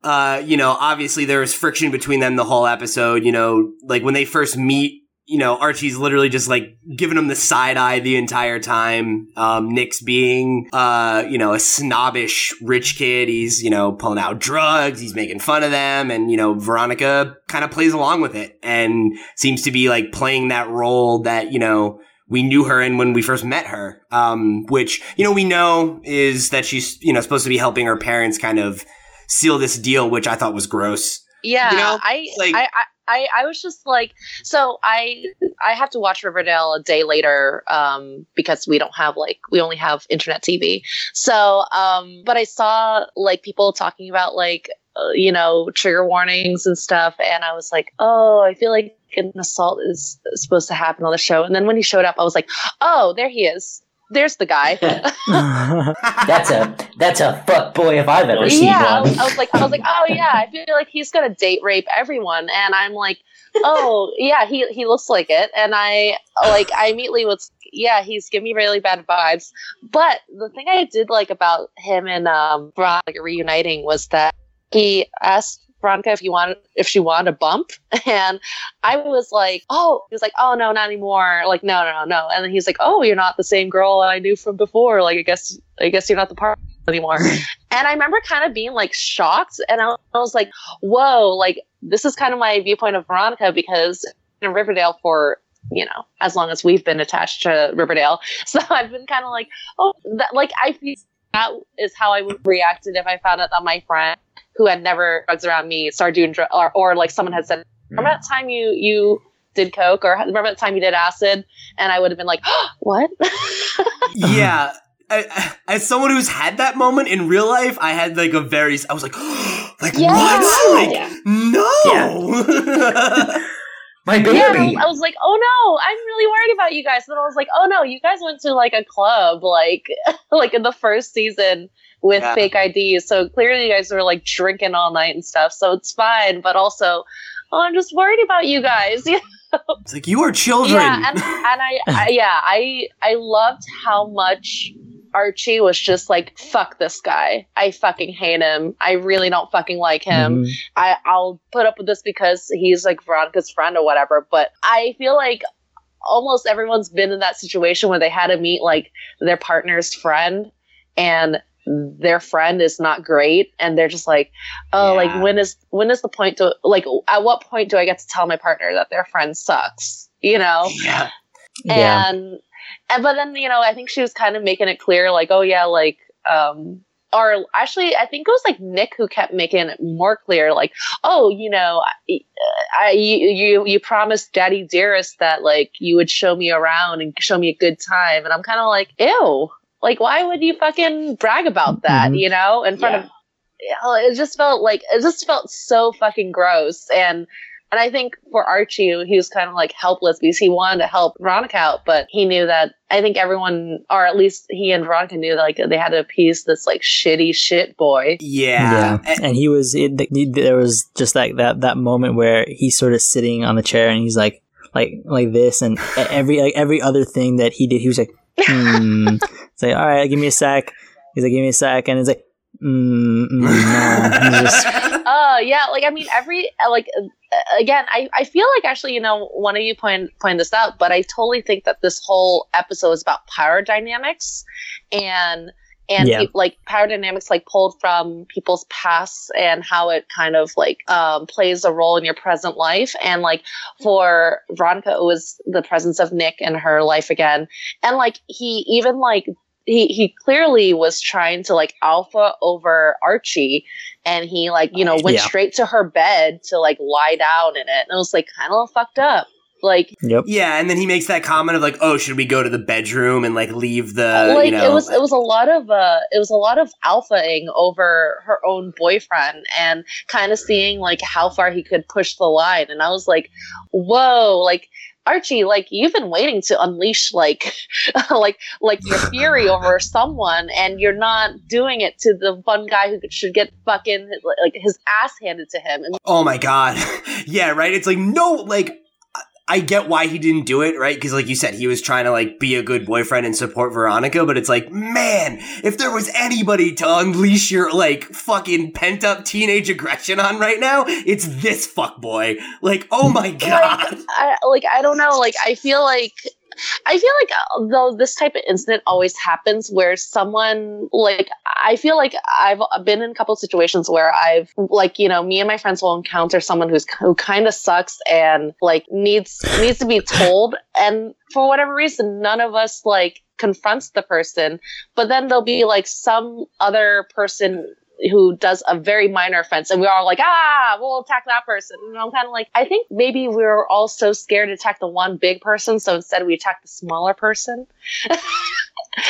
Uh, you know, obviously there was friction between them the whole episode, you know, like when they first meet, you know, Archie's literally just like giving him the side eye the entire time. Um, Nick's being, uh, you know, a snobbish rich kid. He's, you know, pulling out drugs. He's making fun of them. And, you know, Veronica kind of plays along with it and seems to be like playing that role that, you know, we knew her in when we first met her. Um, which, you know, we know is that she's, you know, supposed to be helping her parents kind of seal this deal, which I thought was gross. yeah, You know, I, like- I, I, I, I was just like, so I, I have to watch Riverdale a day later, um, because we don't have like, we only have internet TV. So, um, but I saw like people talking about like, you know, trigger warnings and stuff, and I was like, oh, I feel like an assault is supposed to happen on the show. And then when he showed up, I was like, oh, there he is. There's the guy. that's a that's a fuck boy if I've ever seen yeah, one. I was like, I was like, oh yeah, I feel like he's gonna date rape everyone, and I'm like, oh yeah, he he looks like it, and I like I immediately was, yeah, he's giving me really bad vibes. But the thing I did like about him and um Brock like, reuniting was that he asked Veronica if you want if she wanted a bump, and I was like, oh, he was like, oh no, not anymore. Like no, no, no, no. And then he's like, oh, you're not the same girl I knew from before. Like I guess I guess you're not the part anymore. and I remember kind of being like shocked, and I, I was like, whoa, like this is kind of my viewpoint of Veronica because in Riverdale for you know as long as we've been attached to Riverdale, so I've been kind of like, oh, that, like I feel that is how I would react if I found out that my friend who had never drugs around me started doing drugs, or, or like someone had said, hmm. remember that time you you did coke, or remember that time you did acid, and I would have been like, oh, what? yeah. I, as someone who's had that moment in real life, I had like a very, I was like, like Yeah. what? Like Yeah. no. My baby. Yeah, I was- like, oh no, I'm really worried about you guys. And then I was like, oh no, you guys went to like a club, like like in the first season with Yeah. fake IDs. So clearly you guys were like drinking all night and stuff. So it's fine. But also, oh, I'm just worried about you guys. it's like you are children. Yeah, and, and I, I yeah, I I loved how much Archie was just like, fuck this guy. I fucking hate him. I really don't fucking like him. Mhm. I, I'll put up with this because he's like Veronica's friend or whatever. But I feel like almost everyone's been in that situation where they had to meet like their partner's friend and their friend is not great and they're just like oh Yeah. like when is when is the point to like at what point do i get to tell my partner that their friend sucks you know yeah. Yeah. And but then you know i think she was kind of making it clear like oh yeah like um or actually i think it was like nick who kept making it more clear like oh you know i, I you, you you promised daddy dearest that like you would show me around and show me a good time and i'm kind of like ew like why would you fucking brag about that Mhm. you know in front Yeah. of it just felt like it just felt so fucking gross and and I think for Archie, he was kind of like helpless because he wanted to help Veronica out, but he knew that I think everyone, or at least he and Veronica knew that like they had to appease this like shitty shit boy. Yeah. Yeah, and he was. It, th- there was just like that that moment where he's sort of sitting on the chair and he's like like like this, and every like, every other thing that he did, he was like, hmm. It's like, all right, give me a sec. He's like, give me a sec, and it's like, mm, mm, no. He's just, Oh yeah, like I mean, every like again, I I feel like actually, you know, one of you point point this out, but I totally think that this whole episode is about power dynamics and. And Yeah. peop- like power dynamics, like pulled from people's pasts and how it kind of like um, plays a role in your present life. And like for Veronica, it was the presence of Nick in her life again. And like he even like he he clearly was trying to like alpha over Archie and he like you know went Yeah. straight to her bed to like lie down in it and it was like kind of fucked up like yep. Yeah, and then he makes that comment of like, "Oh, should we go to the bedroom and like leave the like you know?" it was it was a lot of uh it was a lot of alphaing over her own boyfriend and kind of seeing like how far he could push the line and i was like whoa like archie like you've been waiting to unleash like like like your fury over someone and you're not doing it to the one guy who should get fucking like his ass handed to him and Oh my god. yeah, right? It's like no like I- get why he didn't do it, right? Because like you said, he was trying to like be a good boyfriend and support Veronica, but it's like, man, if there was anybody to unleash your like fucking pent up teenage aggression on right now, it's this fuck boy. Like, oh my god. like I like I don't know like I feel like I feel like uh, though this type of incident always happens where someone like I feel like I've been in a couple situations where I've like you know me and my friends will encounter someone who's who kind of sucks and like needs needs to be told. And for whatever reason none of us like confronts the person but then there'll be like some other person who does a very minor offense and we're all like ah we'll attack that person. And i'm kind of like i think maybe we were all so scared to attack the one big person so instead we attack the smaller person.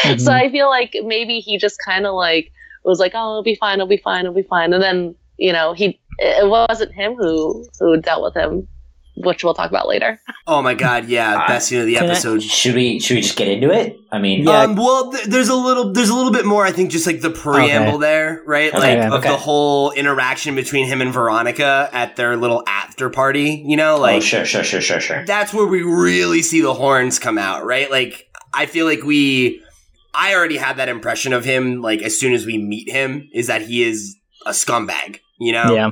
Mm-hmm. so i feel like maybe he just kind of like was like oh it'll be fine it'll be fine it'll be fine. And then you know he it wasn't him who who dealt with him which we'll talk about later Oh my god, yeah, Uh, best scene of the can I- episode. Should we should we just get into it? I mean, Yeah. Um, well, th- there's a little, there's a little bit more. I think just like the preamble Okay. there, right? Okay, like of okay. the whole interaction between him and Veronica at their little after party. You know, oh, like sure, sure, sure, sure, sure. that's where we really see the horns come out, right? Like I feel like we, I already had that impression of him. Like as soon as we meet him, is that he is a scumbag. You know, Yeah.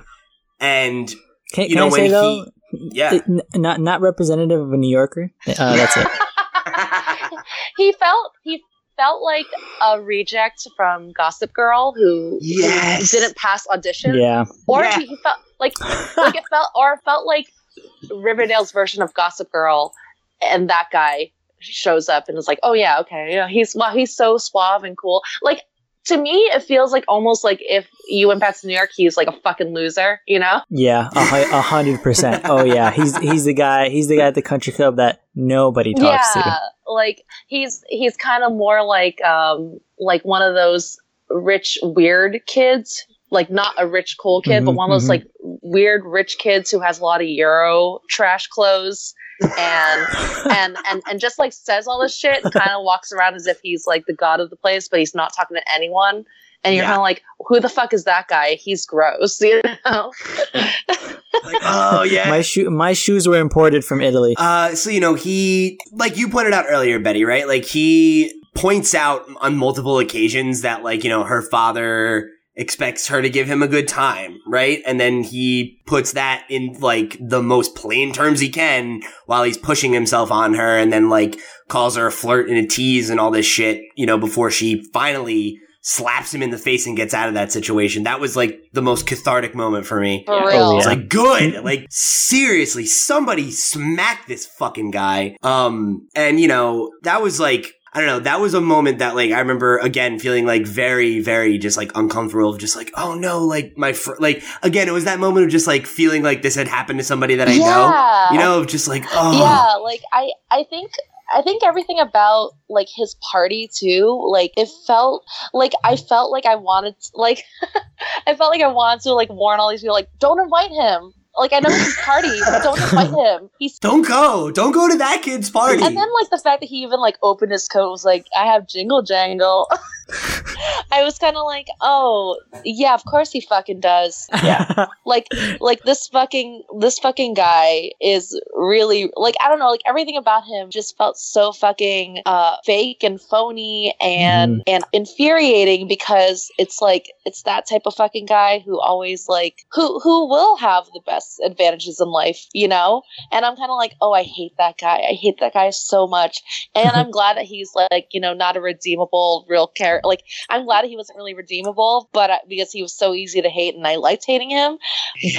And Can, You can know, I say when though, yeah, it- n- not not representative of a New Yorker. Uh, that's it. he felt he felt like a reject from Gossip Girl who Yes. didn't pass audition, Yeah, or Yeah. he felt like like it felt or felt like Riverdale's version of Gossip Girl, and that guy shows up and is like, oh yeah, okay, yeah, he's well, he's so suave and cool. Like to me, it feels like almost like if you went back to New York, he's like a fucking loser, you know? yeah, a hundred percent. Oh yeah, he's he's the guy. He's the guy at the country club that nobody talks to. yeah, to. like he's he's kind of more like um like one of those rich weird kids like not a rich cool kid but Mhm, one of those mhm. like weird rich kids who has a lot of euro trash clothes and and and and just like says all this shit and kind of walks around as if he's like the god of the place but he's not talking to anyone and you're Yeah. kind of like who the fuck is that guy he's gross you know like, oh yeah. My shoe, my shoes were imported from Italy. Uh, so you know he, like you pointed out earlier, Betty, right? Like he points out on multiple occasions that like you know her father expects her to give him a good time, right? And then he puts that in like the most plain terms he can while he's pushing himself on her, and then like calls her a flirt and a tease and all this shit, you know, before she finally slaps him in the face and gets out of that situation. That was like the most cathartic moment for me. for Oh, real It's yeah. like good. Like seriously, somebody smack this fucking guy. Um, and you know that was like I don't know. That was a moment that like I remember again feeling like very, very just like uncomfortable. Of just like oh no, like my fr- like again it was that moment of just like feeling like this had happened to somebody that I know. You know, of just like oh yeah like i i think i think everything about like his party too like it felt like i felt like i wanted like i felt like i wanted to like warn all these people like don't invite him like i know it's his party but don't invite him. He's Don't go, don't go to that kid's party. and then like the fact that he even like opened his coat was like i have jingle jangle i was kind of like oh yeah of course he fucking does. Yeah. like like this fucking this fucking guy is really like I don't know like everything about him just felt so fucking uh fake and phony and and infuriating because it's like it's that type of fucking guy who always like who who will have the best advantages in life you know? And I'm kind of like oh I hate that guy. I hate that guy so much. And I'm glad that he's like you know not a redeemable real character like I'm glad he wasn't really redeemable but uh, because he was so easy to hate and I liked hating him.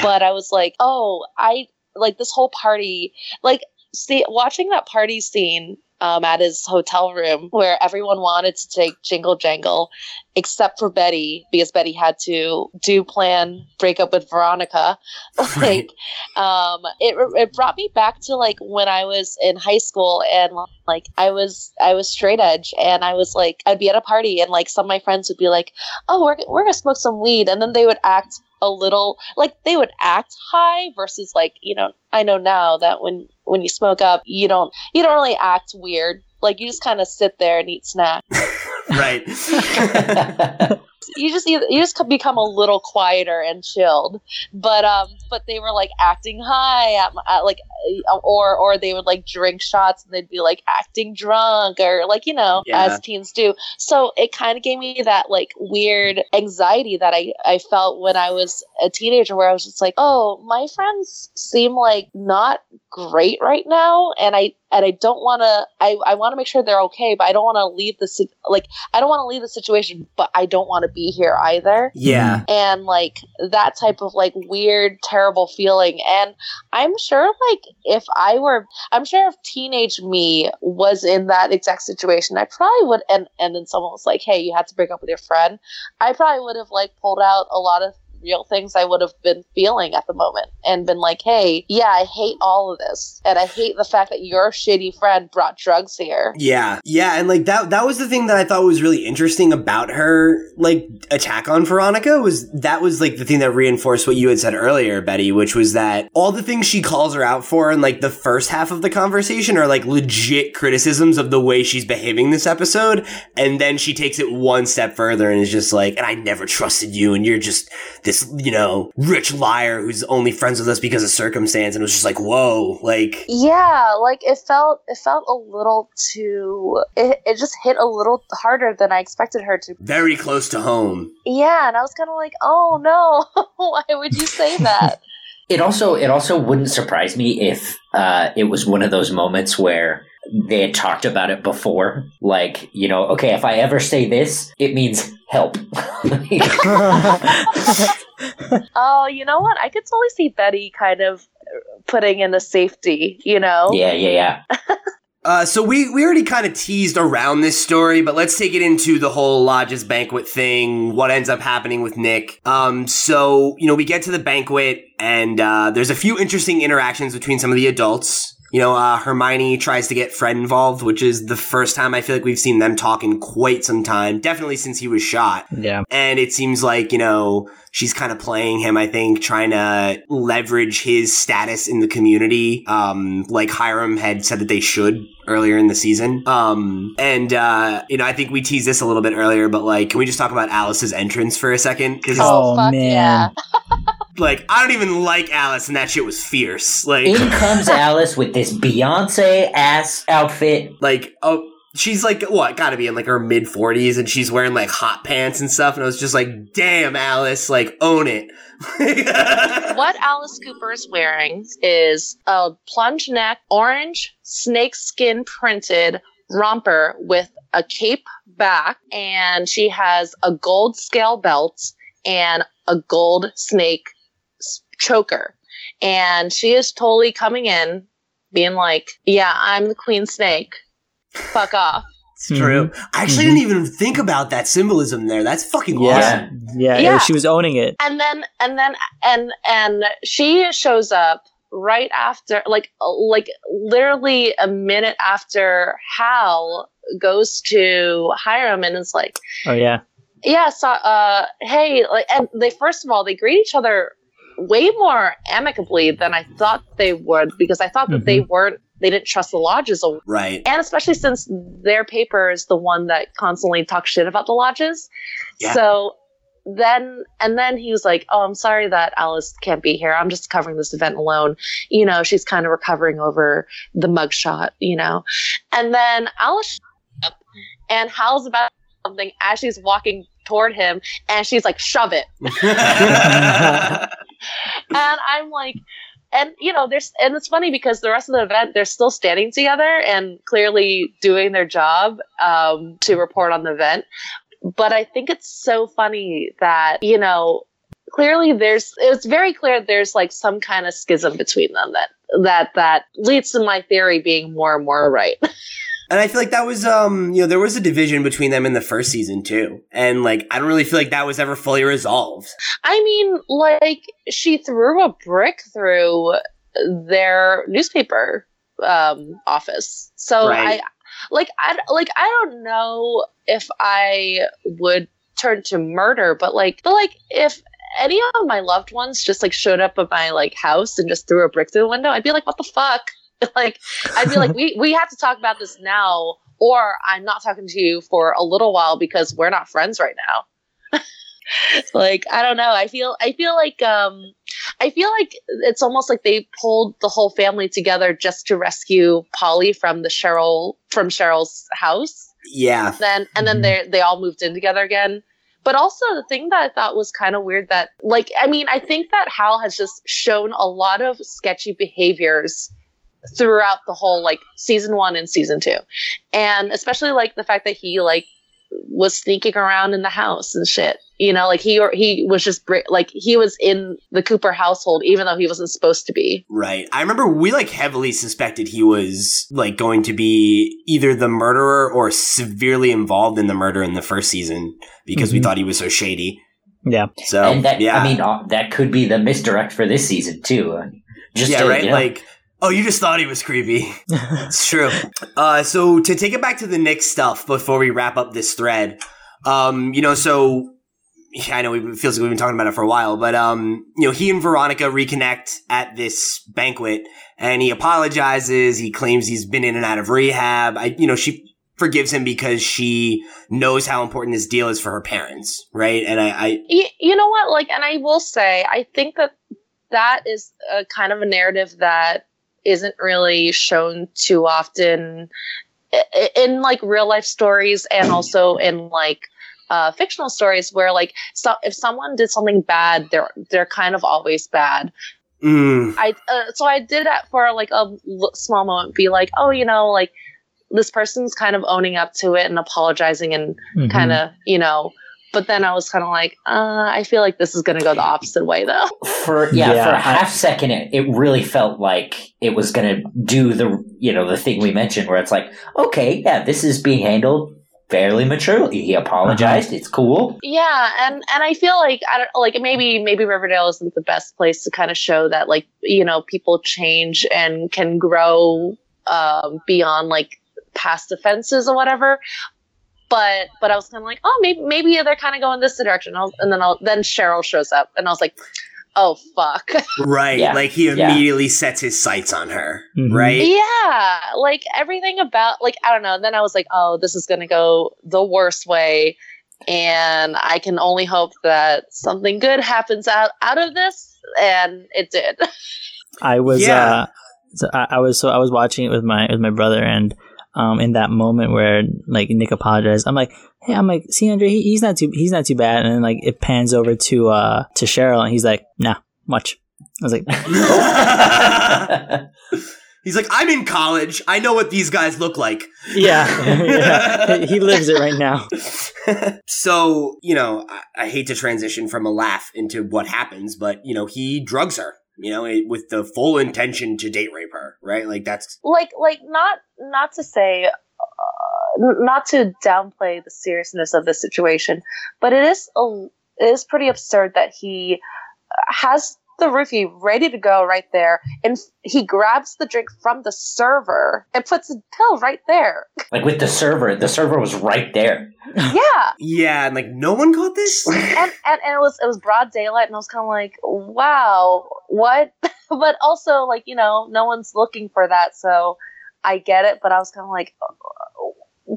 But I was like, oh, I like this whole party, like see watching that party scene um, at his hotel room where everyone wanted to take Jingle Jangle, except for Betty because Betty had to do plan break up with Veronica. Right. Like, um, it it brought me back to like when I was in high school and like I was I was straight edge and I was like I'd be at a party and like some of my friends would be like, oh, we're we're gonna smoke some weed, and then they would act a little like they would act high versus like you know I know now that when when you smoke up you don't you don't really act weird like you just kind of sit there and eat snacks right. you just you just become a little quieter and chilled but um but they were like acting high at, at like uh, or or they would like drink shots and they'd be like acting drunk or like you know Yeah. as teens do so it kind of gave me that like weird anxiety that i i felt when i was a teenager where i was just like oh my friends seem like not great right now and i and i don't want to i i want to make sure they're okay but i don't want to leave the like i don't want to leave the situation but i don't want to be here either. Yeah. Mm-hmm. and like that type of like weird terrible feeling. And i'm sure like if i were i'm sure if teenage me was in that exact situation i probably would and and then someone was like hey you had to break up with your friend. I probably would have like pulled out a lot of real things i would have been feeling at the moment and been like hey yeah i hate all of this. And i hate the fact that your shitty friend brought drugs here. Yeah, yeah, and like that that was the thing that I thought was really interesting about her like attack on Veronica was that was like the thing that reinforced what you had said earlier, Betty, which was that all the things she calls her out for in like the first half of the conversation are like legit criticisms of the way she's behaving this episode, and then she takes it one step further and is just like, and I never trusted you, and you're just this this, you know, rich liar who's only friends with us because of circumstance. And it was just like, whoa, like. Yeah, like it felt it felt a little too it, it just hit a little harder than I expected her to. Very close to home. Yeah, and I was kind of like, "Oh no, why would you say that?" It also it also wouldn't surprise me if uh, it was one of those moments where they had talked about it before. Like, you know, okay, if I ever say this, it means help. oh, you know what? I could totally see Betty kind of putting in the safety, you know? Yeah, yeah, yeah. Uh, so we, we already kind of teased around this story, but let's take it into the whole Lodge's banquet thing, what ends up happening with Nick. Um, so, you know, we get to the banquet and, uh, there's a few interesting interactions between some of the adults. You know, uh, Hermione tries to get Fred involved, which is the first time I feel like we've seen them talk in quite some time, definitely since he was shot. Yeah. And it seems like, you know, she's kind of playing him, I think, trying to leverage his status in the community. Um, like Hiram had said that they should earlier in the season. Um, and, uh, you know, I think we teased this a little bit earlier, but like, can we just talk about Alice's entrance for a second? Cause Oh, fuck man. yeah. like, I don't even like Alice and that shit was fierce. Like, In comes Alice with this Beyonce ass outfit. like, oh, she's like, what, gotta be in like her mid 40s and she's wearing like hot pants and stuff. And I was just like, damn, Alice, like, own it. what Alice Cooper is wearing is a plunge neck, orange snakeskin printed romper with a cape back, and she has a gold scale belt and a gold snake choker. And she is totally coming in, being like, Yeah, I'm the queen snake. Fuck off. It's true. Mm-hmm. I actually mm-hmm. didn't even think about that symbolism there. That's fucking Yeah. awesome. Yeah, Yeah. she was owning it. and then and then and and she shows up right after like like literally a minute after hal goes to hiram and is like Oh yeah. yeah so uh hey like and they first of all they greet each other way more amicably than i thought they would because i thought that they mm-hmm. weren't they didn't trust the lodges Right. and especially since their paper is the one that constantly talks shit about the lodges. Yeah. So then, and then he was like, "Oh, I'm sorry that Alice can't be here. I'm just covering this event alone. You know, she's kind of recovering over the mugshot. You know." And then Alice up, and Hal's about something as she's walking toward him, and she's like, "Shove it." and I'm like, and you know, there's and it's funny because the rest of the event they're still standing together and clearly doing their job um, to report on the event. But I think it's so funny that you know, clearly there's it's very clear there's like some kind of schism between them that that that leads to my theory being more and more right. And I feel like that was, um, you know, there was a division between them in the first season too. And like, I don't really feel like that was ever fully resolved. I mean, like she threw a brick through their newspaper um, office. So Right. I like I like I don't know if I would turn to murder, but like but like if any of my loved ones just like showed up at my like house and just threw a brick through the window, I'd be like, what the fuck? like I'd be like, we we have to talk about this now, or I'm not talking to you for a little while because we're not friends right now. like I don't know. I feel I feel like um I feel like it's almost like they pulled the whole family together just to rescue Polly from the Cheryl from Cheryl's house. Yeah. Then and then Mhm. they they all moved in together again. But also the thing that I thought was kind of weird that like I mean I think that Hal has just shown a lot of sketchy behaviors throughout the whole like season 1 and season 2. And especially like the fact that he like was sneaking around in the house and shit. You know, like he or he was just br- like he was in the Cooper household even though he wasn't supposed to be. Right. I remember we like heavily suspected he was like going to be either the murderer or severely involved in the murder in the first season because we Mhm. thought he was so shady. Yeah. So, and that, yeah. I mean, uh, that could be the misdirect for this season too. Uh, Just yeah, to, right? you know, Like, oh, you just thought he was creepy. It's true. Uh, so to take it back to the Nick stuff before we wrap up this thread, um, you know, so yeah, I know we- it feels like we've been talking about it for a while, but um, you know, he and Veronica reconnect at this banquet, and he apologizes. He claims he's been in and out of rehab. I, you know, she forgives him because she knows how important this deal is for her parents, right? And I, I you, you know what? Like, and I will say, I think that that is a kind of a narrative that isn't really shown too often in, in like real life stories and also in like uh, fictional stories where like so if someone did something bad they're they're kind of always bad mm, i uh, so i did that for like a l- small moment be like oh you know like this person's kind of owning up to it and apologizing and Mhm. kind of you know but then i was kind of like uh, i feel like this is going to go the opposite way though For yeah, Yeah, for a half second, it, it really felt like it was gonna do the you know the thing we mentioned, where it's like, okay, yeah, this is being handled fairly maturely. He apologized. It's cool. Yeah, and and I feel like I don't like maybe maybe Riverdale isn't the best place to kind of show that like you know people change and can grow um, beyond like past offenses or whatever. But but I was kind of like, oh, maybe maybe they're kind of going this direction. I'll, and then I'll, then Cheryl shows up, and I was like, oh fuck, right. Yeah. Like he Yeah. immediately sets his sights on her, Mhm. right? yeah, like everything about like I don't know. Then I was like, oh, this is gonna go the worst way, and I can only hope that something good happens out out of this, and it did. I was Yeah. uh so I, I was so I was watching it with my with my brother and um in that moment where like Nick apologized, I'm like, hey, I'm like, see Andre, he, he's not too he's not too bad and then like it pans over to uh to Cheryl and he's like, nah, much. I was like, He's like, I'm in college. I know what these guys look like. yeah, yeah. He- he lives it right now. so, you know, I, I hate to transition from a laugh into what happens, but, you know, he drugs her, you know, it, with the full intention to date rape her, right? Like, that's. like like not not to say uh, not to downplay the seriousness of the situation but it is a, it is pretty absurd that he has the roofie ready to go right there and he grabs the drink from the server and puts the pill right there like with the server, the server was right there. yeah Yeah, and like, no one caught this? and, and and it was it was broad daylight and i was kind of like wow what but also like you know no one's looking for that so i get it but i was kind of like oh,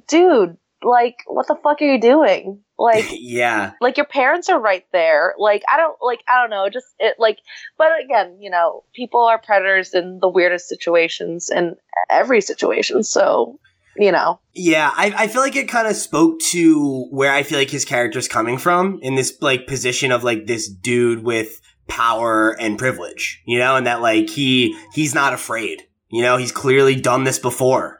dude like what the fuck are you doing like yeah. like your parents are right there like i don't like i don't know just it like but again you know people are predators in the weirdest situations and every situation so you know Yeah, I, I feel like it kind of spoke to where I feel like his character's coming from in this like position of like this dude with power and privilege, you know, and that like he he's not afraid. You know, he's clearly done this before.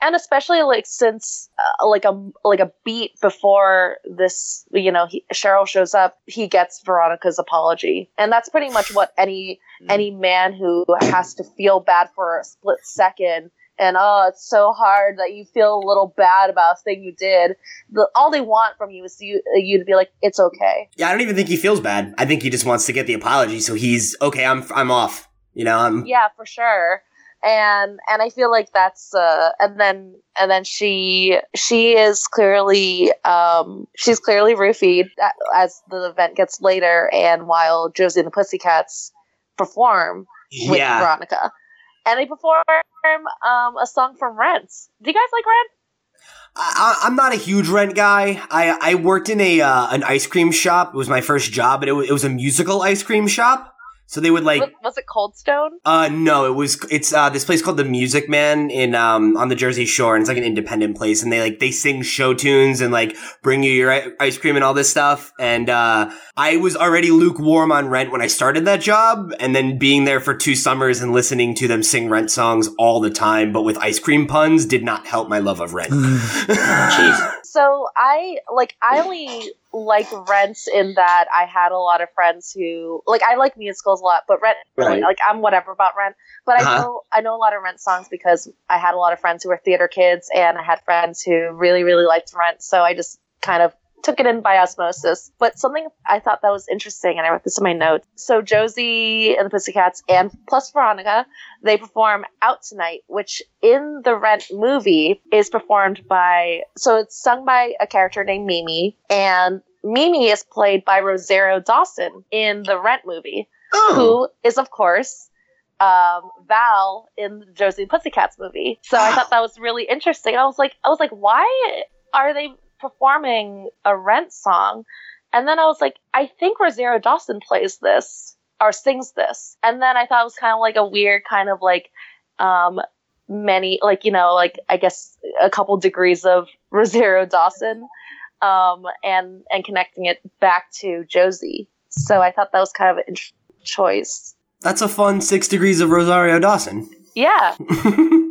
And especially like since uh, like a like a beat before this you know he, cheryl shows up he gets veronica's apology and that's pretty much what any any man who has to feel bad for a split second and oh it's so hard that you feel a little bad about a thing you did the, all they want from you is you, you to be like it's okay Yeah, I don't even think he feels bad. I think he just wants to get the apology, so he's okay. I'm I'm off. You know, I'm yeah for sure and and i feel like that's uh and then and then she she is clearly um she's clearly roofied as the event gets later and while josie and the pussycats perform with yeah. veronica and they perform um a song from rent do you guys like rent I, I'm not a huge rent guy. I I worked in a uh, an ice cream shop. It was my first job, but it was, it was a musical ice cream shop. So they would like was, was it cold stone Uh no, it was it's uh this place called the Music Man in um on the Jersey Shore and it's like an independent place and they like they sing show tunes and like bring you your ice cream and all this stuff and uh I was already lukewarm on Rent when I started that job and then being there for two summers and listening to them sing Rent songs all the time but with ice cream puns did not help my love of Rent. Jeez. so I like I only like Rent in that I had a lot of friends who like I like musicals a lot, but Rent Right. like I'm whatever about Rent. But Uh-huh. I know I know a lot of Rent songs because I had a lot of friends who were theater kids, and I had friends who really really liked Rent. So I just kind of took it in by osmosis. But something I thought that was interesting, and I wrote this in my notes. So Josie and the Pussycats, and plus Veronica, they perform Out Tonight, which in the Rent movie is performed by, so it's sung by a character named Mimi, and Mimi is played by Rosario Dawson in the Rent movie, oh. who is, of course, um, Val in the Josie and Pussycats movie. So I thought that was really interesting. I was like, I was like, why are they performing a Rent song? And then I was like, I think Rosario Dawson plays this or sings this. And then I thought it was kind of like a weird kind of like um many like you know like I guess a couple degrees of Rosario Dawson um and and connecting it back to Josie. So I thought that was kind of an interesting choice. That's a fun six degrees of Rosario Dawson. Yeah.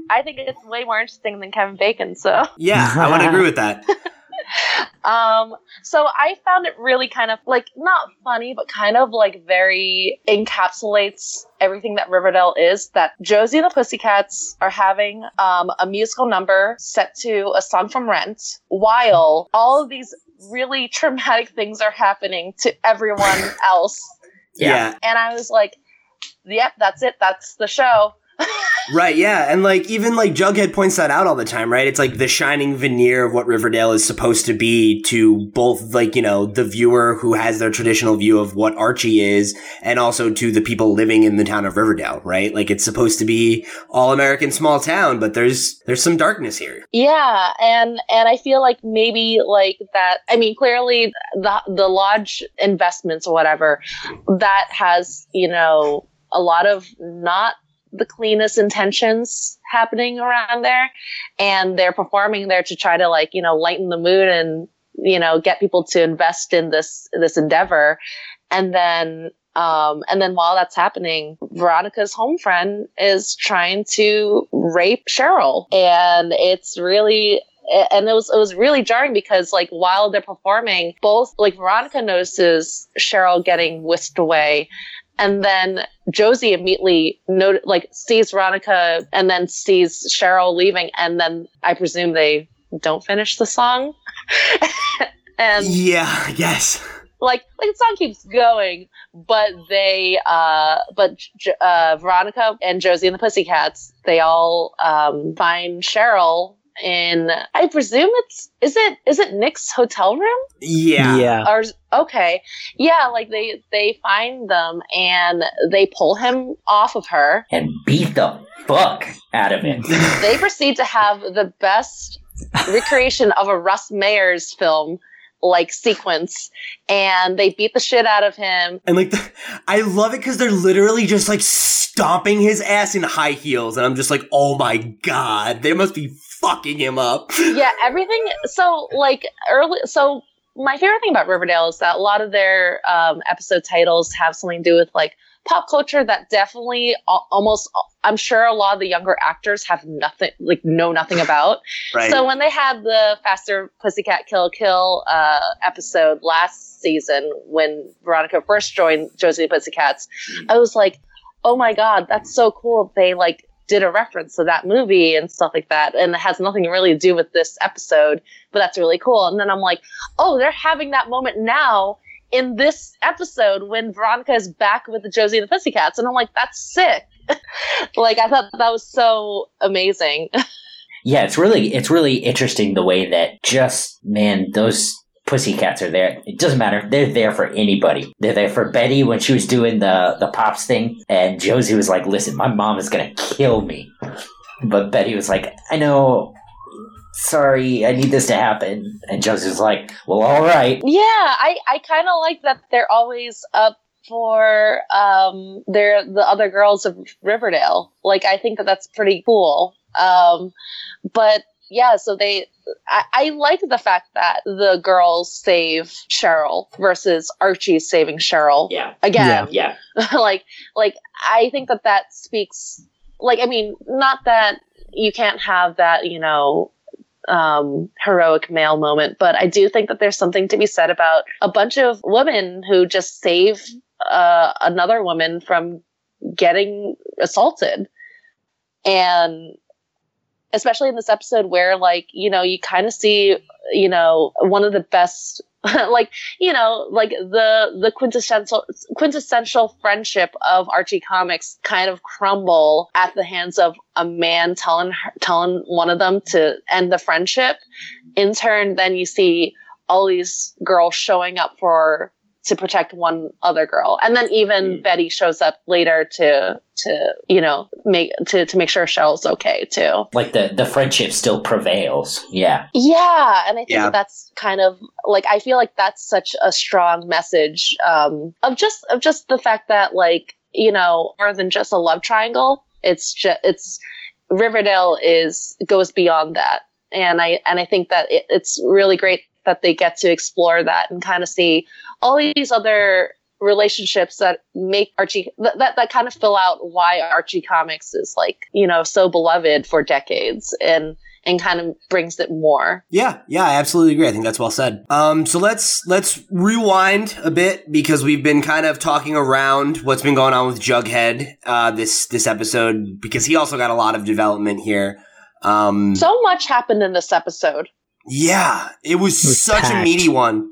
I think it's way more interesting than Kevin Bacon, so yeah, I would agree with that. um so i found it really kind of like not funny but kind of like very encapsulates everything that riverdale is that josie and the pussycats are having um, a musical number set to a song from rent while all of these really traumatic things are happening to everyone else. Yeah. and i was like yep that's it. That's the show Right, yeah. And like even like Jughead points that out all the time, right? It's like the shining veneer of what Riverdale is supposed to be to both like, you know, the viewer who has their traditional view of what Archie is and also to the people living in the town of Riverdale, right? Like it's supposed to be all American small town, but there's there's some darkness here. Yeah, and and I feel like maybe like that. I mean, clearly the the lodge investments or whatever that has you know a lot of not the cleanest intentions happening around there, and they're performing there to try to like you know lighten the mood and you know get people to invest in this this endeavor, and then um, and then while that's happening, Veronica's home friend is trying to rape Cheryl. And it's really and it was it was really jarring because like while they're performing, both like Veronica notices Cheryl getting whisked away. And then Josie immediately like sees Veronica and then sees Cheryl leaving, and then I presume they don't finish the song. and Yeah, I guess. like like the song keeps going, but they uh but J- uh Veronica and Josie and the Pussycats they all um find Cheryl in I presume it's is it is it Nick's hotel room Yeah. Yeah. or okay yeah like they they find them and they pull him off of her and beat the fuck out of him. they proceed to have the best recreation of a Russ Meyers film like sequence and they beat the shit out of him And like, the, I love it because they're literally just like stomping his ass in high heels, and I'm just like, oh my god, they must be fucking him up. yeah, everything. So like early. So my favorite thing about Riverdale is that a lot of their um, episode titles have something to do with like pop culture that definitely uh, almost. Uh, I'm sure a lot of the younger actors have nothing like know nothing about. Right. So when they had the Faster Pussycat Kill Kill uh, episode last season, when Veronica first joined Josie and the Pussycats, hmm. I was like, "Oh my god, that's so cool!" They like did a reference to that movie and stuff like that, and it has nothing really to do with this episode, but that's really cool. And then I'm like, "Oh, they're having that moment now." In this episode, when Veronica is back with the Josie and the Pussycats, and I'm like, that's sick. like, I thought that was so amazing. Yeah, it's really it's really interesting the way that just man those pussycats are there. It doesn't matter. They're there for anybody. They're there for Betty when she was doing the the Pop's thing, and Josie was like, "Listen, my mom is gonna kill me," but Betty was like, "I know." Sorry, I need this to happen. And Josie was like, Well, all right. Yeah, I, I kind of like that they're always up for um they're the other girls of Riverdale. Like I think that that's pretty cool. Um but yeah, so they I, I like the fact that the girls save Cheryl versus Archie saving Cheryl Yeah. again. Yeah. like like I think that that speaks like I mean not that you can't have that you know um heroic male moment but I do think that there's something to be said about a bunch of women who just save uh, another woman from getting assaulted. And especially in this episode where like you know you kind of see you know one of the best like you know like the the quintessential quintessential friendship of Archie comics kind of crumble at the hands of a man telling telling one of them to end the friendship. In turn then you see all these girls showing up for to protect one other girl. And then even Mm. Betty shows up later to to you know make to to make sure Cheryl's okay too. Like the the friendship still prevails. Yeah. Yeah, and I think Yeah. that's kind of like I feel like that's such a strong message um, of just of just the fact that like you know more than just a love triangle. It's just it's Riverdale is goes beyond that, and I and I think that it, it's really great that they get to explore that and kind of see all these other relationships that make Archie that, that that kind of fill out why Archie Comics is like you know so beloved for decades and and kind of brings it more. Yeah, yeah, I absolutely agree. I think that's well said. Um, so let's let's rewind a bit because we've been kind of talking around what's been going on with Jughead uh, this this episode because he also got a lot of development here. Um, So much happened in this episode. Yeah, it was, It was such a meaty one,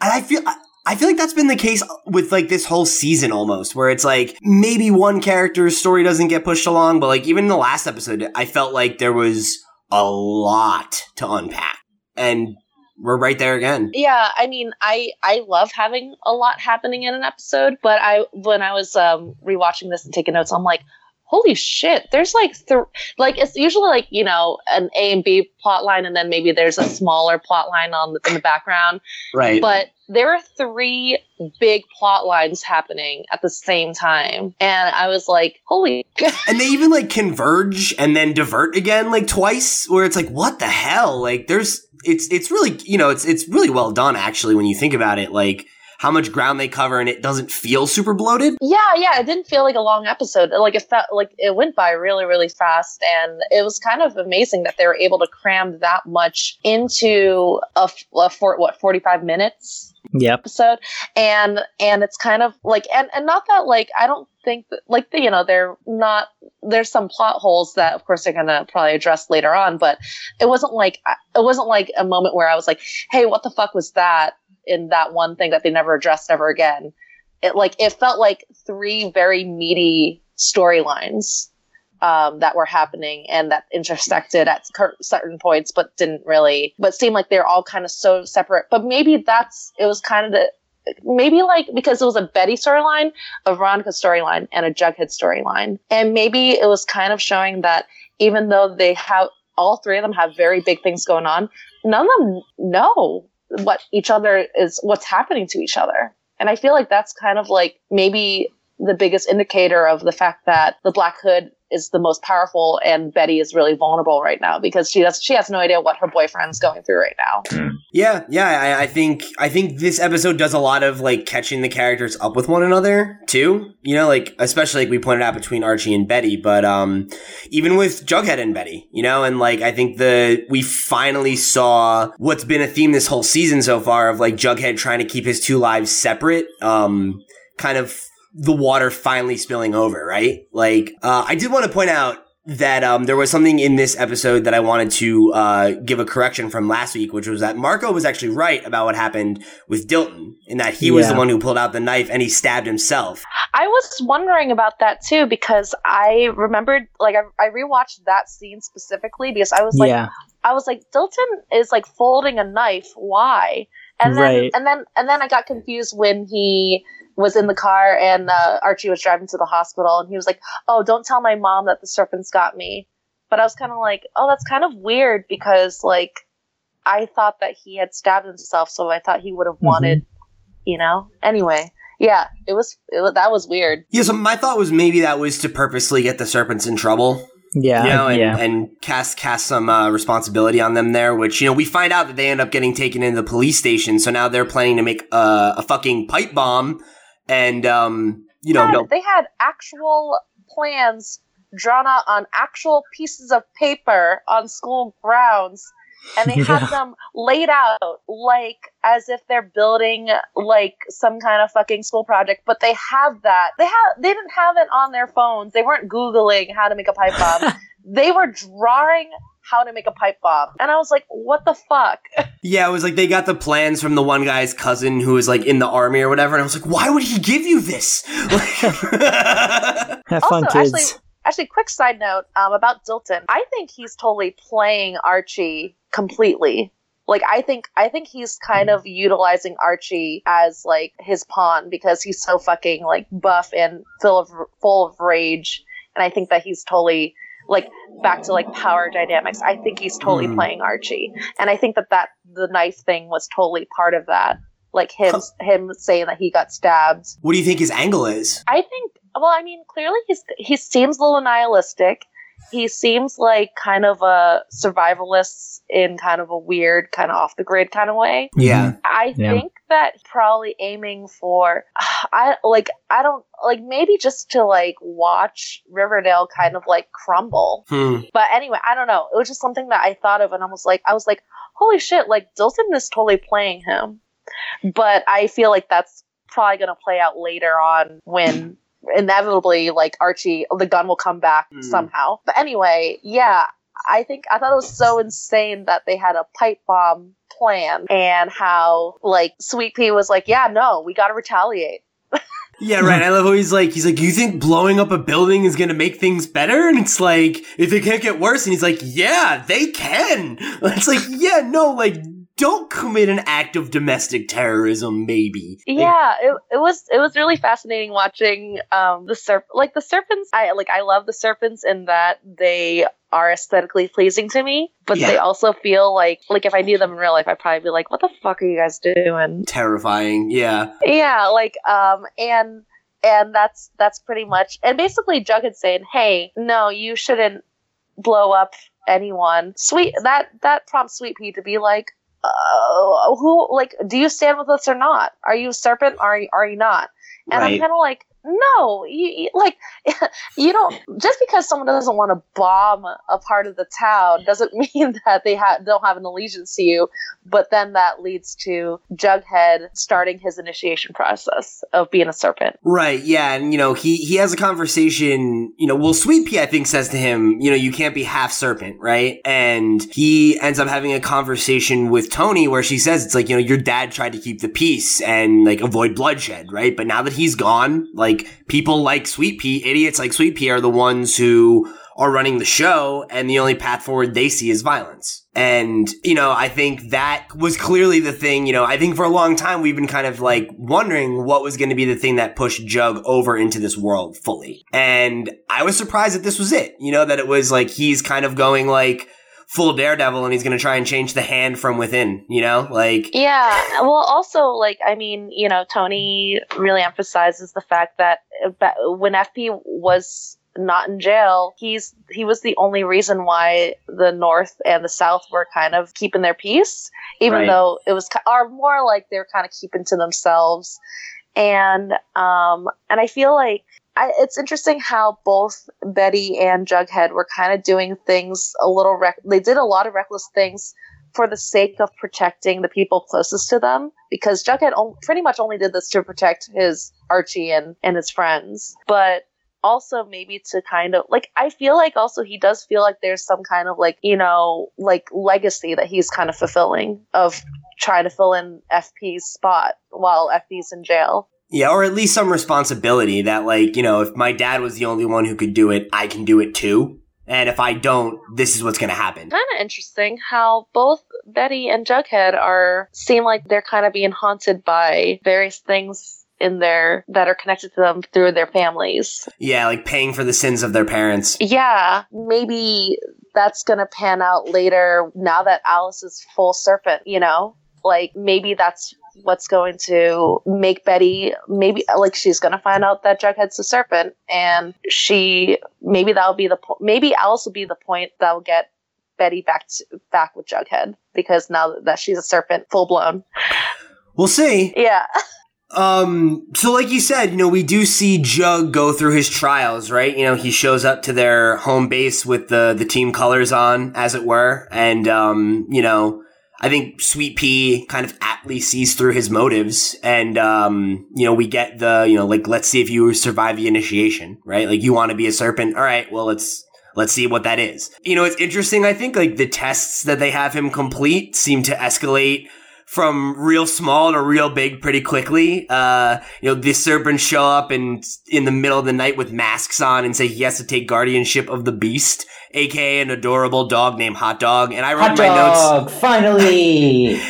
and I feel. I, I feel like that's been the case with like this whole season almost, where it's like maybe one character's story doesn't get pushed along, but like even in the last episode, I felt like there was a lot to unpack. And we're right there again. Yeah, I mean, I I love having a lot happening in an episode, but I when I was um rewatching this and taking notes, I'm like, holy shit, there's like th- like it's usually like you know an A and B plot line, and then maybe there's a smaller plot line on the, in the background, Right. but there are three big plot lines happening at the same time, and I was like, holy. and they even like converge and then divert again like twice where it's like what the hell like there's it's it's really you know it's it's really well done actually when you think about it like how much ground they cover and it doesn't feel super bloated Yeah, yeah, it didn't feel like a long episode. Like it felt like it went by really, really fast, and it was kind of amazing that they were able to cram that much into a for what forty five minutes Yep. episode, and and it's kind of like and and not that like I don't think that like you know they're not there's some plot holes that of course they're gonna probably address later on, but it wasn't like it wasn't like a moment where I was like, hey, what the fuck was that in that one thing that they never addressed ever again. It like it felt like three very meaty storylines um, that were happening and that intersected at certain points, but didn't really, but seemed like they're all kind of so separate. But maybe that's it was kind of the maybe like because it was a Betty storyline, a Veronica storyline, and a Jughead storyline, and maybe it was kind of showing that even though they have all three of them have very big things going on, none of them know what each other is, what's happening to each other. And I feel like that's kind of like maybe the biggest indicator of the fact that the Black Hood is the most powerful and Betty is really vulnerable right now because she does she has no idea what her boyfriend's going through right now. yeah yeah I, I think i think this episode does a lot of like catching the characters up with one another too you know like especially like we pointed out between archie and betty but um even with jughead and betty you know and like i think the we finally saw what's been a theme this whole season so far of like jughead trying to keep his two lives separate um kind of the water finally spilling over right like uh i did want to point out that um, there was something in this episode that I wanted to uh, give a correction from last week, which was that Marco was actually right about what happened with Dilton, in that he was the one who pulled out the knife and he stabbed himself. I was wondering about that too because I remembered like I, I rewatched that scene specifically because I was like yeah. I was like Dilton is like folding a knife why and then Right. and then and then I got confused when he was in the car and uh, Archie was driving to the hospital and he was like oh don't tell my mom that the serpents got me but I was kind of like oh that's kind of weird because like I thought that he had stabbed himself so I thought he would have wanted you know anyway yeah it was it, that was weird Yeah, so my thought was maybe that was to purposely get the serpents in trouble, Yeah. you know, and, yeah. and cast cast some uh, responsibility on them there. Which you know we find out that they end up getting taken into the police station, so now they're planning to make uh, a fucking pipe bomb, and um, you know, had- no- they had actual plans drawn out on actual pieces of paper on school grounds and they Yeah. had them laid out like as if they're building like some kind of fucking school project but they have that. They have they didn't have it on their phones. They weren't googling how to make a pipe bomb. They were drawing how to make a pipe bomb and i was like what the fuck Yeah, it was like they got the plans from the one guy's cousin who was like in the army or whatever, and I was like, why would he give you this? Have fun, Also, kids. actually- Actually, quick side note um, about Dilton. I think he's totally playing Archie completely. like I think I think he's kind of utilizing Archie as like his pawn because he's so fucking like buff and full of full of rage, and I think that he's totally like back to like power dynamics. I think he's totally Hmm. playing Archie, and I think that that the knife thing was totally part of that. Like him him saying that he got stabbed. What do you think his angle is? I think. Well, I mean, clearly he's he seems a little nihilistic. He seems like kind of a survivalist in kind of a weird, kind of off the grid kind of way. Yeah. I Yeah. think that he's probably aiming for I like I don't like maybe just to like watch Riverdale kind of like crumble. Hmm. But anyway, I don't know. It was just something that I thought of and I was like I was like, holy shit, like Dilton is totally playing him. But I feel like that's probably gonna play out later on when inevitably like Archie the gun will come back Hmm. somehow. But anyway, yeah, I think I thought it was so insane that they had a pipe bomb plan and how like Sweet Pea was like, yeah, no, we got to retaliate. Yeah, right. I love how he's like, he's like, you think blowing up a building is gonna make things better? And it's like, if it can't get worse, and he's like, yeah, they can. It's like, yeah, no, like, don't commit an act of domestic terrorism, maybe. Yeah, it, it was it was really fascinating watching um the serp like the serpents. I like I love the serpents in that they are aesthetically pleasing to me, but Yeah. they also feel like like if I knew them in real life, I'd probably be like, what the fuck are you guys doing? terrifying. Yeah. yeah like um and and that's that's pretty much and basically jughead saying hey no you shouldn't blow up anyone sweet that that prompts sweet pea to be like uh, who like do you stand with us or not? Are you a serpent? Are you, are you not? And i'm kind of like no you, you like you don't just because someone doesn't want to bomb a part of the town doesn't mean that they ha- don't have an allegiance to you but then that leads to Jughead starting his initiation process of being a serpent. Right, yeah, and you know, he he has a conversation, you know, well Sweet Pea I think says to him, you know, you can't be half serpent, right? And he ends up having a conversation with Toni where she says it's like, you know, your dad tried to keep the peace and like avoid bloodshed, right? But now that he's gone, like people like Sweet Pea, idiots like Sweet Pea are the ones who are running the show and the only path forward they see is violence. And, you know, I think that was clearly the thing, you know, I think for a long time we've been kind of like wondering what was going to be the thing that pushed Jug over into this world fully. And I was surprised that this was it, you know, that it was like he's kind of going like full daredevil and he's going to try and change the hand from within, you know, like, Yeah. Well, also, like, I mean, you know, Toni really emphasizes the fact that when FP was not in jail, he's he was the only reason why the North and the South were kind of keeping their peace, even Right. though it was or more like they're kind of keeping to themselves. And um, and I feel like I, it's interesting how both Betty and Jughead were kind of doing things a little. Rec- they did a lot of reckless things for the sake of protecting the people closest to them because Jughead pretty much only did this to protect his Archie and, and his friends. But also maybe to kind of like I feel like also he does feel like there's some kind of like, you know, like legacy that he's kind of fulfilling of trying to fill in FP's spot while FP's in jail. Yeah, or at least some responsibility that, like, you know, if my dad was the only one who could do it, I can do it too. And if I don't, this is what's going to happen. Kind of interesting how both Betty and Jughead are seem like they're kind of being haunted by various things in their that are connected to them through their families. Yeah, like paying for the sins of their parents. Yeah, maybe that's gonna pan out later now that Alice is full serpent, you know? Like maybe that's what's going to make Betty maybe like she's gonna find out that Jughead's a serpent and she maybe that'll be the po- maybe Alice will be the point that will get Betty back to, back with Jughead because now that she's a serpent full blown. We'll see. Yeah. Um, so like you said, you know, we do see Jug go through his trials, right? You know, he shows up to their home base with the, the team colors on, as it were. And, um, you know, I think Sweet Pea kind of aptly sees through his motives. And, um, you know, we get the, you know, like, let's see if you survive the initiation, right? Like, you want to be a serpent. All right. Well, let's, let's see what that is. You know, it's interesting. I think like the tests that they have him complete seem to escalate from real small to real big pretty quickly. Uh, you know, the serpents show up and in the middle of the night with masks on and say he has to take guardianship of the beast, aka an adorable dog named Hot Dog. And I wrote Hot in my notes finally.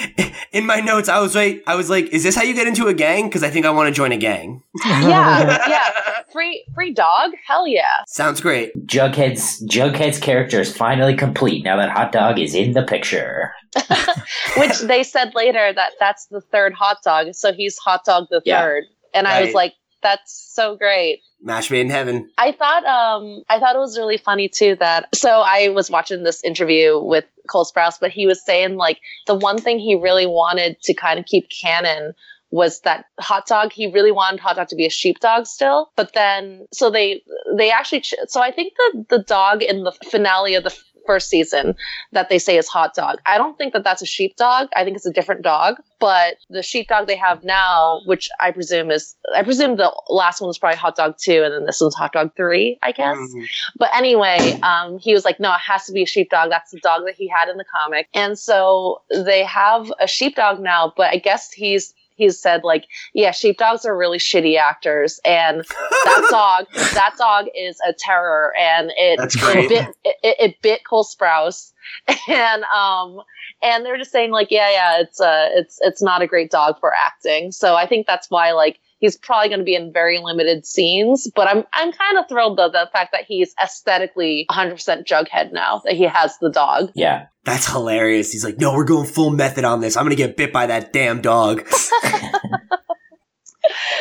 in my notes, I was like, I was like, is this how you get into a gang? Because I think I want to join a gang. yeah, yeah. Free free dog? Hell yeah. Sounds great. Jughead's Jughead's character is finally complete now that Hot Dog is in the picture. Which they said later that that's the third hot dog, so he's hot dog the Yeah. third. And I was like, that's so great. Match made in heaven. I thought um I thought it was really funny too that so I was watching this interview with Cole Sprouse, but he was saying like the one thing he really wanted to kind of keep canon was that hot dog he really wanted hot dog to be a sheepdog still but then so they they actually ch- so i think the the dog in the finale of the first season that they say is hot dog i don't think that that's a sheepdog i think it's a different dog but the sheepdog they have now which i presume is i presume the last one was probably hot dog 2 and then this one's hot dog 3 i guess Mhm. but anyway, um, he was like, no, it has to be a sheepdog. That's the dog that he had in the comic. And so they have a sheepdog now, but I guess he's he's said like, yeah, sheepdogs are really shitty actors, and that dog that dog is a terror, and it it bit it, it, it bit Cole Sprouse, and um and they're just saying like, yeah, yeah, it's uh it's it's not a great dog for acting. So I think that's why like he's probably going to be in very limited scenes but i'm i'm kind of thrilled though the fact that he's aesthetically 100% jughead now that he has the dog Yeah. That's hilarious. He's like, no, we're going full method on this. I'm gonna get bit by that damn dog.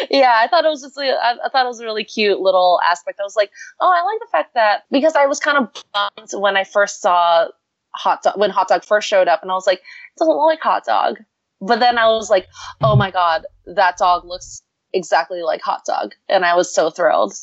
yeah i thought it was just a, I, I thought it was a really cute little aspect i was like oh i like the fact that because i was kind of bummed when i first saw hot dog when hot dog first showed up and i was like it doesn't look like hot dog but then i was like oh my god that dog looks exactly like hot dog and i was so thrilled.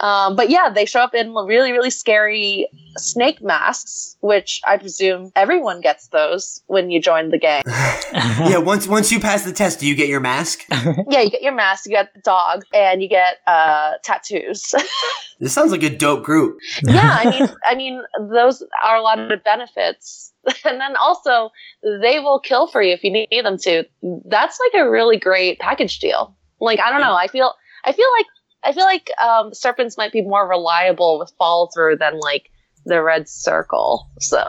Um, but yeah they show up in really really scary snake masks which i presume everyone gets those when you join the gang. Yeah, once once you pass the test, do you get your mask? yeah you get your mask you get the dog and you get uh, tattoos. This sounds like a dope group. yeah i mean i mean those are a lot of the benefits. And then also they will kill for you if you need them to. That's like a really great package deal like i don't know i feel i feel like i feel like um, serpents might be more reliable with fall through than like the red circle so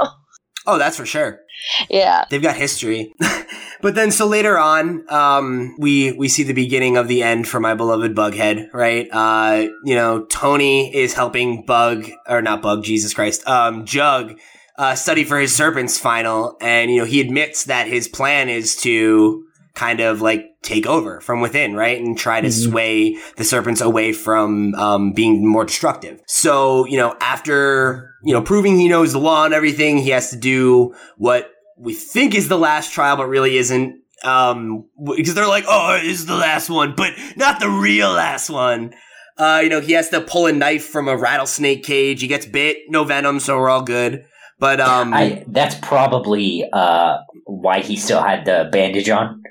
Oh, that's for sure. yeah They've got history. but then so later on, um, we we see the beginning of the end for my beloved Bughead, right? Uh, you know, Toni is helping Bug or not Bug, Jesus Christ, um, Jug uh, study for his serpents final, and you know, he admits that his plan is to kind of like take over from within, right? And try to Mhm. sway the serpents away from um, being more destructive. So, you know, after, you know, proving he knows the law and everything, he has to do what we think is the last trial, but really isn't. Um, because they're like, oh, this is the last one, but not the real last one. Uh, you know, he has to pull a knife from a rattlesnake cage. He gets bit, no venom, so we're all good. But, um, I that's probably uh why he still had the bandage on.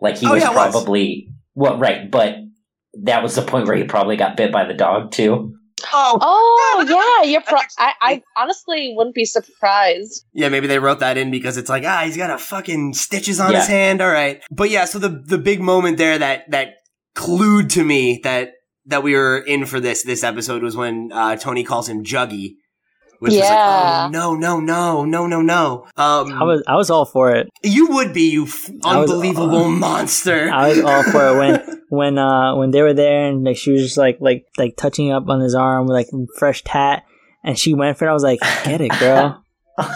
Like he Oh, was yeah, it was. probably well right, but that was the point where he probably got bit by the dog too. oh, oh yeah you're pro- I, I honestly wouldn't be surprised Yeah, maybe they wrote that in because it's like, ah, he's got a fucking stitches on his hand. All right. But yeah, so the the big moment there that that clued to me that that we were in for this this episode was when uh, Toni calls him Juggy. Which was Yeah. like, oh no, no, no, no, no, no. Um, I was I was all for it. you would be, you f- I was- unbelievable monster. I was all for it when when uh when they were there and like she was just like like like touching up on his arm with like fresh tat and she went for it. I was like, get it, girl. uh,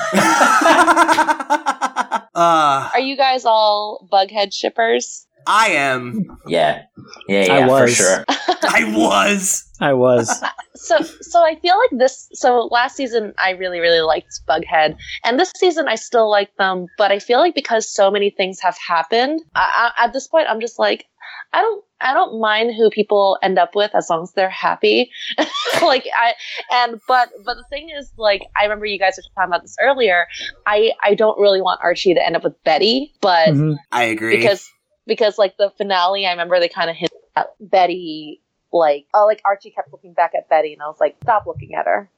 are you guys all bughead shippers I am. Yeah. Yeah, I yeah, for was. sure. I was. I was. so so I feel like this so last season I really really liked Bughead and this season I still like them but I feel like because so many things have happened I, I, at this point I'm just like I don't I don't mind who people end up with as long as they're happy like I and but but the thing is like I remember you guys were talking about this earlier I I don't really want Archie to end up with Betty but Mhm. I agree. because because like the finale i remember they kind of hit at betty like oh like archie kept looking back at betty and i was like stop looking at her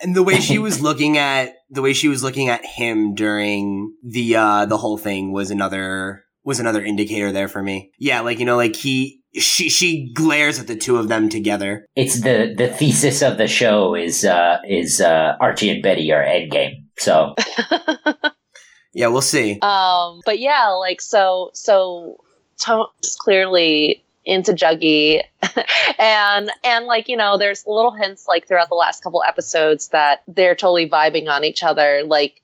And the way she was looking at the way she was looking at him during the uh the whole thing was another was another indicator there for me. Yeah, like you know, like he she she glares at the two of them together. It's the the thesis of the show is uh is uh Archie and Betty are endgame. So Yeah, we'll see. Um, but yeah, like so so Tone's clearly into Juggy and and like, you know, there's little hints like throughout the last couple episodes that they're totally vibing on each other, like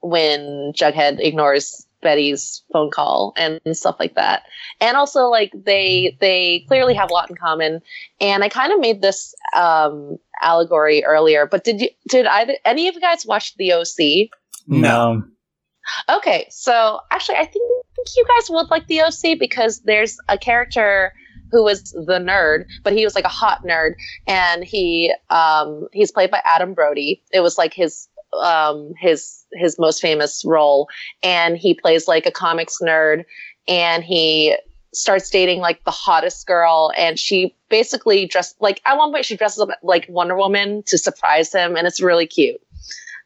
when Jughead ignores Betty's phone call and, and stuff like that. And also like they they clearly have a lot in common. And I kind of made this um allegory earlier, but did you did either any of you guys watch the OC? No. Okay, so actually, I think you guys would like the OC because there's a character who was the nerd, but he was like a hot nerd, and he um, he's played by Adam Brody. It was like his um, his his most famous role, and he plays like a comics nerd, and he starts dating like the hottest girl, and she basically dressed like at one point she dresses up like Wonder Woman to surprise him, and it's really cute.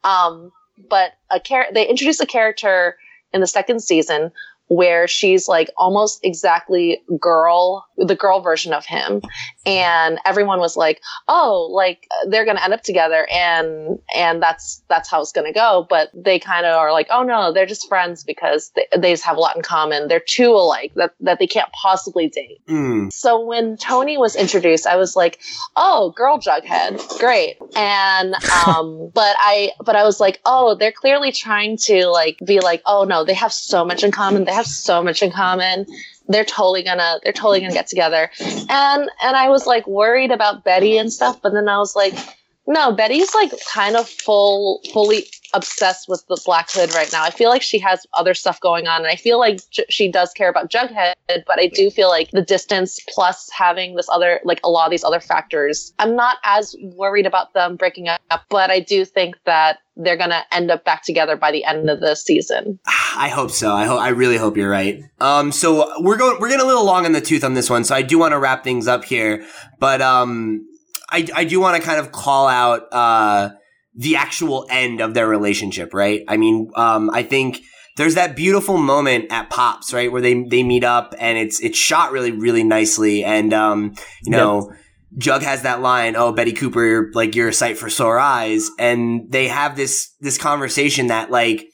Um, but a char- they introduce a character in the second season where she's like almost exactly girl the girl version of him and everyone was like oh like they're gonna end up together and and that's that's how it's gonna go but they kind of are like oh no they're just friends because they, they just have a lot in common they're two alike that, that they can't possibly date Mm. so when Toni was introduced, I was like, "Oh, girl Jughead, great!" And um, but I but I was like, "Oh, they're clearly trying to like be like, oh no, they have so much in common. They have so much in common. They're totally gonna they're totally gonna get together." And and I was like worried about Betty and stuff, but then I was like. No, Betty's like kind of full, fully obsessed with the Black Hood right now. I feel like she has other stuff going on, and I feel like J- she does care about Jughead, but I do feel like the distance plus having this other, like a lot of these other factors, I'm not as worried about them breaking up, but I do think that they're gonna end up back together by the end of the season. I hope so. I hope. I really hope you're right. Um, so we're going. We're getting a little long in the tooth on this one. So I do want to wrap things up here, but um, I I do want to kind of call out uh the actual end of their relationship. Right. I mean, um, I think there's that beautiful moment at Pop's, right, where they they meet up and it's it's shot really really nicely, and um, you know. Jug has that line, "Oh, Betty Cooper, like you're a sight for sore eyes," and they have this this conversation that like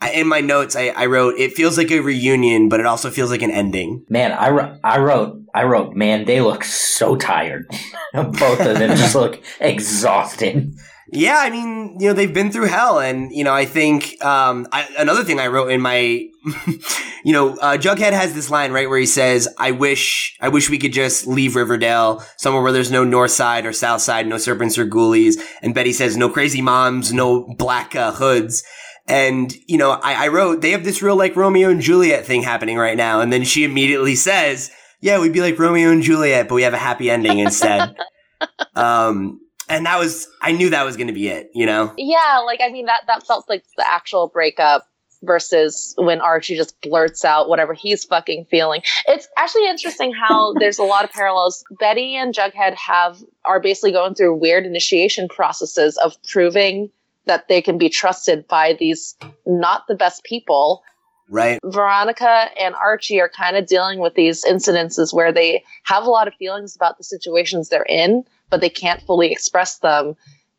I, in my notes, I, I wrote, it feels like a reunion, but it also feels like an ending. man, I, wrote, I wrote I wrote man, they look so tired. Both of them just look exhausted. Yeah, I mean, you know, they've been through hell. And, you know, I think, um, I, another thing I wrote in my, you know, uh, Jughead has this line, right, where he says, I wish, I wish we could just leave Riverdale somewhere where there's no north side or south side, no serpents or ghoulies. And Betty says, no crazy moms, no black uh, hoods. And, you know, I, I wrote, they have this real like Romeo and Juliet thing happening right now. And then she immediately says, yeah, we'd be like Romeo and Juliet, but we have a happy ending instead. um, and that was, I knew that was going to be it, you know? Yeah, like I mean that that felt like the actual breakup versus when Archie just blurts out whatever he's fucking feeling. It's actually interesting how there's a lot of parallels. Betty and Jughead have are basically going through weird initiation processes of proving that they can be trusted by these not the best people. Right. Veronica and Archie are kind of dealing with these incidences where they have a lot of feelings about the situations they're in, but they can't fully express them.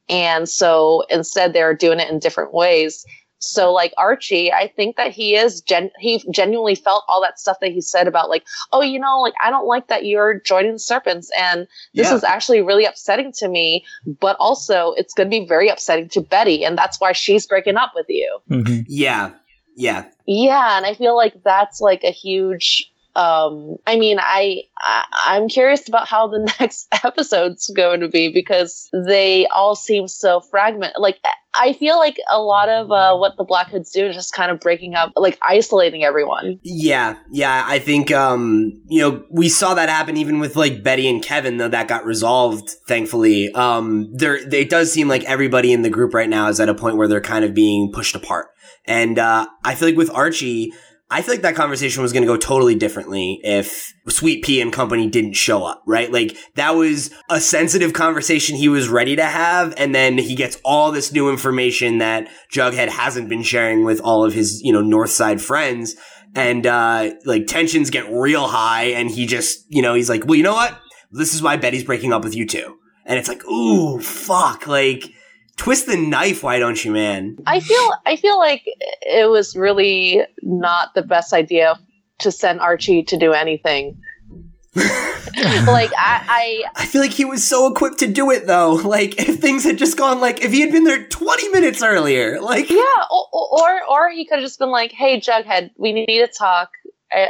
And so instead they're doing it in different ways. So like Archie, I think that he is gen- he genuinely felt all that stuff that he said about like, oh, you know, like I don't like that you're joining the serpents and this Yeah. is actually really upsetting to me, but also it's going to be very upsetting to Betty and that's why she's breaking up with you. Mhm. Yeah. Yeah. Yeah, and I feel like that's like a huge um I mean, I, I I'm curious about how the next episode's going to be because they all seem so fragmented. Like I feel like a lot of uh, what the Black Hoods do is just kind of breaking up, like isolating everyone. Yeah, yeah. I think um, you know we saw that happen even with like Betty and Kevin, though that got resolved thankfully. Um, there it does seem like everybody in the group right now is at a point where they're kind of being pushed apart, and uh, I feel like with Archie. I feel like that conversation was going to go totally differently if Sweet Pea and company didn't show up, right? Like that was a sensitive conversation he was ready to have. And then he gets all this new information that Jughead hasn't been sharing with all of his, you know, North Side friends. And, uh, like tensions get real high and he just, you know, he's like, well, you know what? This is why Betty's breaking up with you two. And it's like, ooh, fuck. Like, twist the knife, why don't you, man? I feel I feel like it was really not the best idea to send Archie to do anything. like I, I I feel like he was so equipped to do it though. Like if things had just gone like if he had been there 20 minutes earlier, like yeah, or or, or he could have just been like, "Hey, Jughead, we need to talk." Uh,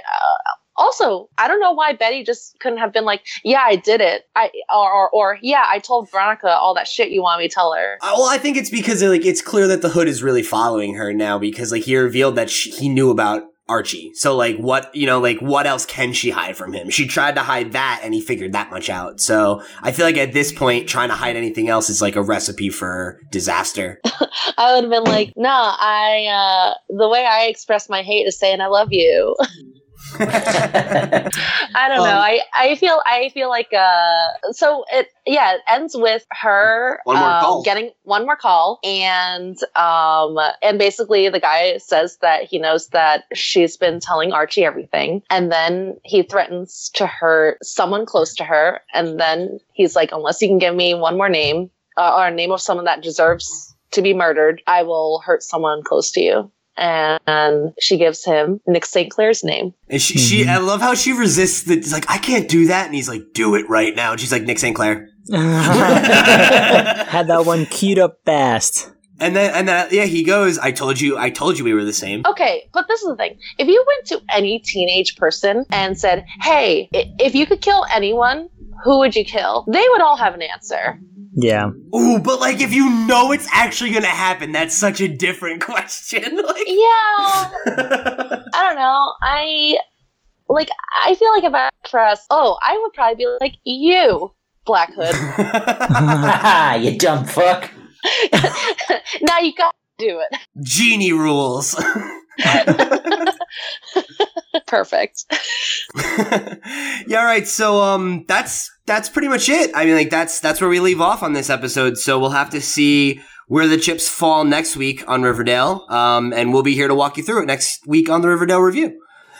also, I don't know why Betty just couldn't have been like, "Yeah, I did it," I or or, or yeah, I told Veronica all that shit you want me to tell her. Uh, well, I think it's because like it's clear that the Hood is really following her now because like he revealed that she, he knew about Archie. So like what, you know, like what else can she hide from him? She tried to hide that and he figured that much out. So I feel like at this point trying to hide anything else is like a recipe for disaster. I would have been like, "No, I uh the way I express my hate is saying I love you." I don't know. Um, I, I feel I feel like uh so it yeah it ends with her One um, getting one more call and um and basically the guy says that he knows that she's been telling Archie everything and then he threatens to hurt someone close to her and then he's like unless you can give me one more name uh, or a name of someone that deserves to be murdered I will hurt someone close to you and she gives him Nick St. Clair's name. And she, she mm-hmm. I love how she resists the, it's like, I can't do that. And he's like, do it right now. And she's like, Nick St. Clair. Had that one queued up fast. And then, and then, yeah, he goes, I told you, I told you we were the same. Okay, but this is the thing. If you went to any teenage person and said, hey, if you could kill anyone, who would you kill? They would all have an answer. Yeah. Ooh, but like if you know it's actually gonna happen, that's such a different question. like, Yeah, I don't know. I like. I feel like if I press, oh, I would probably be like you, Black Hood. you dumb fuck. now you got to do it. Genie rules. Perfect. yeah, all right. So um that's that's pretty much it. I mean like that's that's where we leave off on this episode. So we'll have to see where the chips fall next week on Riverdale. Um and we'll be here to walk you through it next week on the Riverdale review.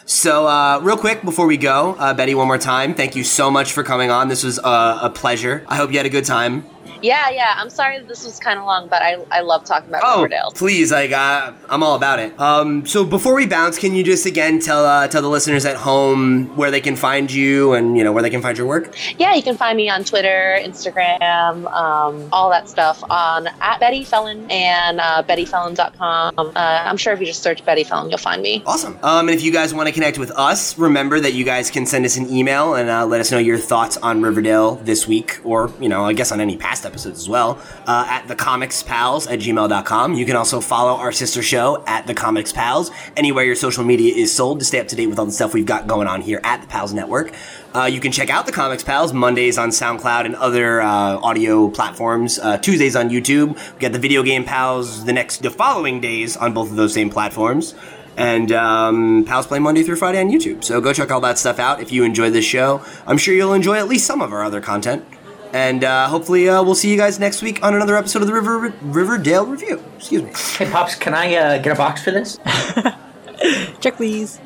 So, uh, real quick before we go, uh, Betty, one more time, thank you so much for coming on. This was uh, a pleasure. I hope you had a good time. Yeah, yeah. I'm sorry that this was kind of long, but I I love talking about Oh, Riverdale. please, like uh, I'm all about it. Um, so before we bounce, can you just again tell uh, tell the listeners at home where they can find you and you know where they can find your work? Yeah, you can find me on Twitter, Instagram, um, all that stuff on at Betty Felon and uh, BettyFelon.com. Uh, I'm sure if you just search Betty Felon, you'll find me. Awesome. Um, and if you guys want to connect with us, remember that you guys can send us an email and uh, let us know your thoughts on Riverdale this week, or, you know, I guess on any past episodes as well, uh, at thecomicspals at gmail.com. You can also follow our sister show at The Comics Pals anywhere your social media is sold to stay up to date with all the stuff we've got going on here at the Pals Network. Uh, you can check out The Comics Pals Mondays on SoundCloud and other uh, audio platforms, uh, Tuesdays on YouTube. We got the Video Game Pals the next, the following days on both of those same platforms and um, Pals Play Monday through Friday on YouTube. So go check all that stuff out if you enjoy this show. I'm sure you'll enjoy at least some of our other content. And uh, hopefully, uh, we'll see you guys next week on another episode of the River Riverdale Review. Excuse me. Hey, Pops, can I uh, get a box for this? Check please.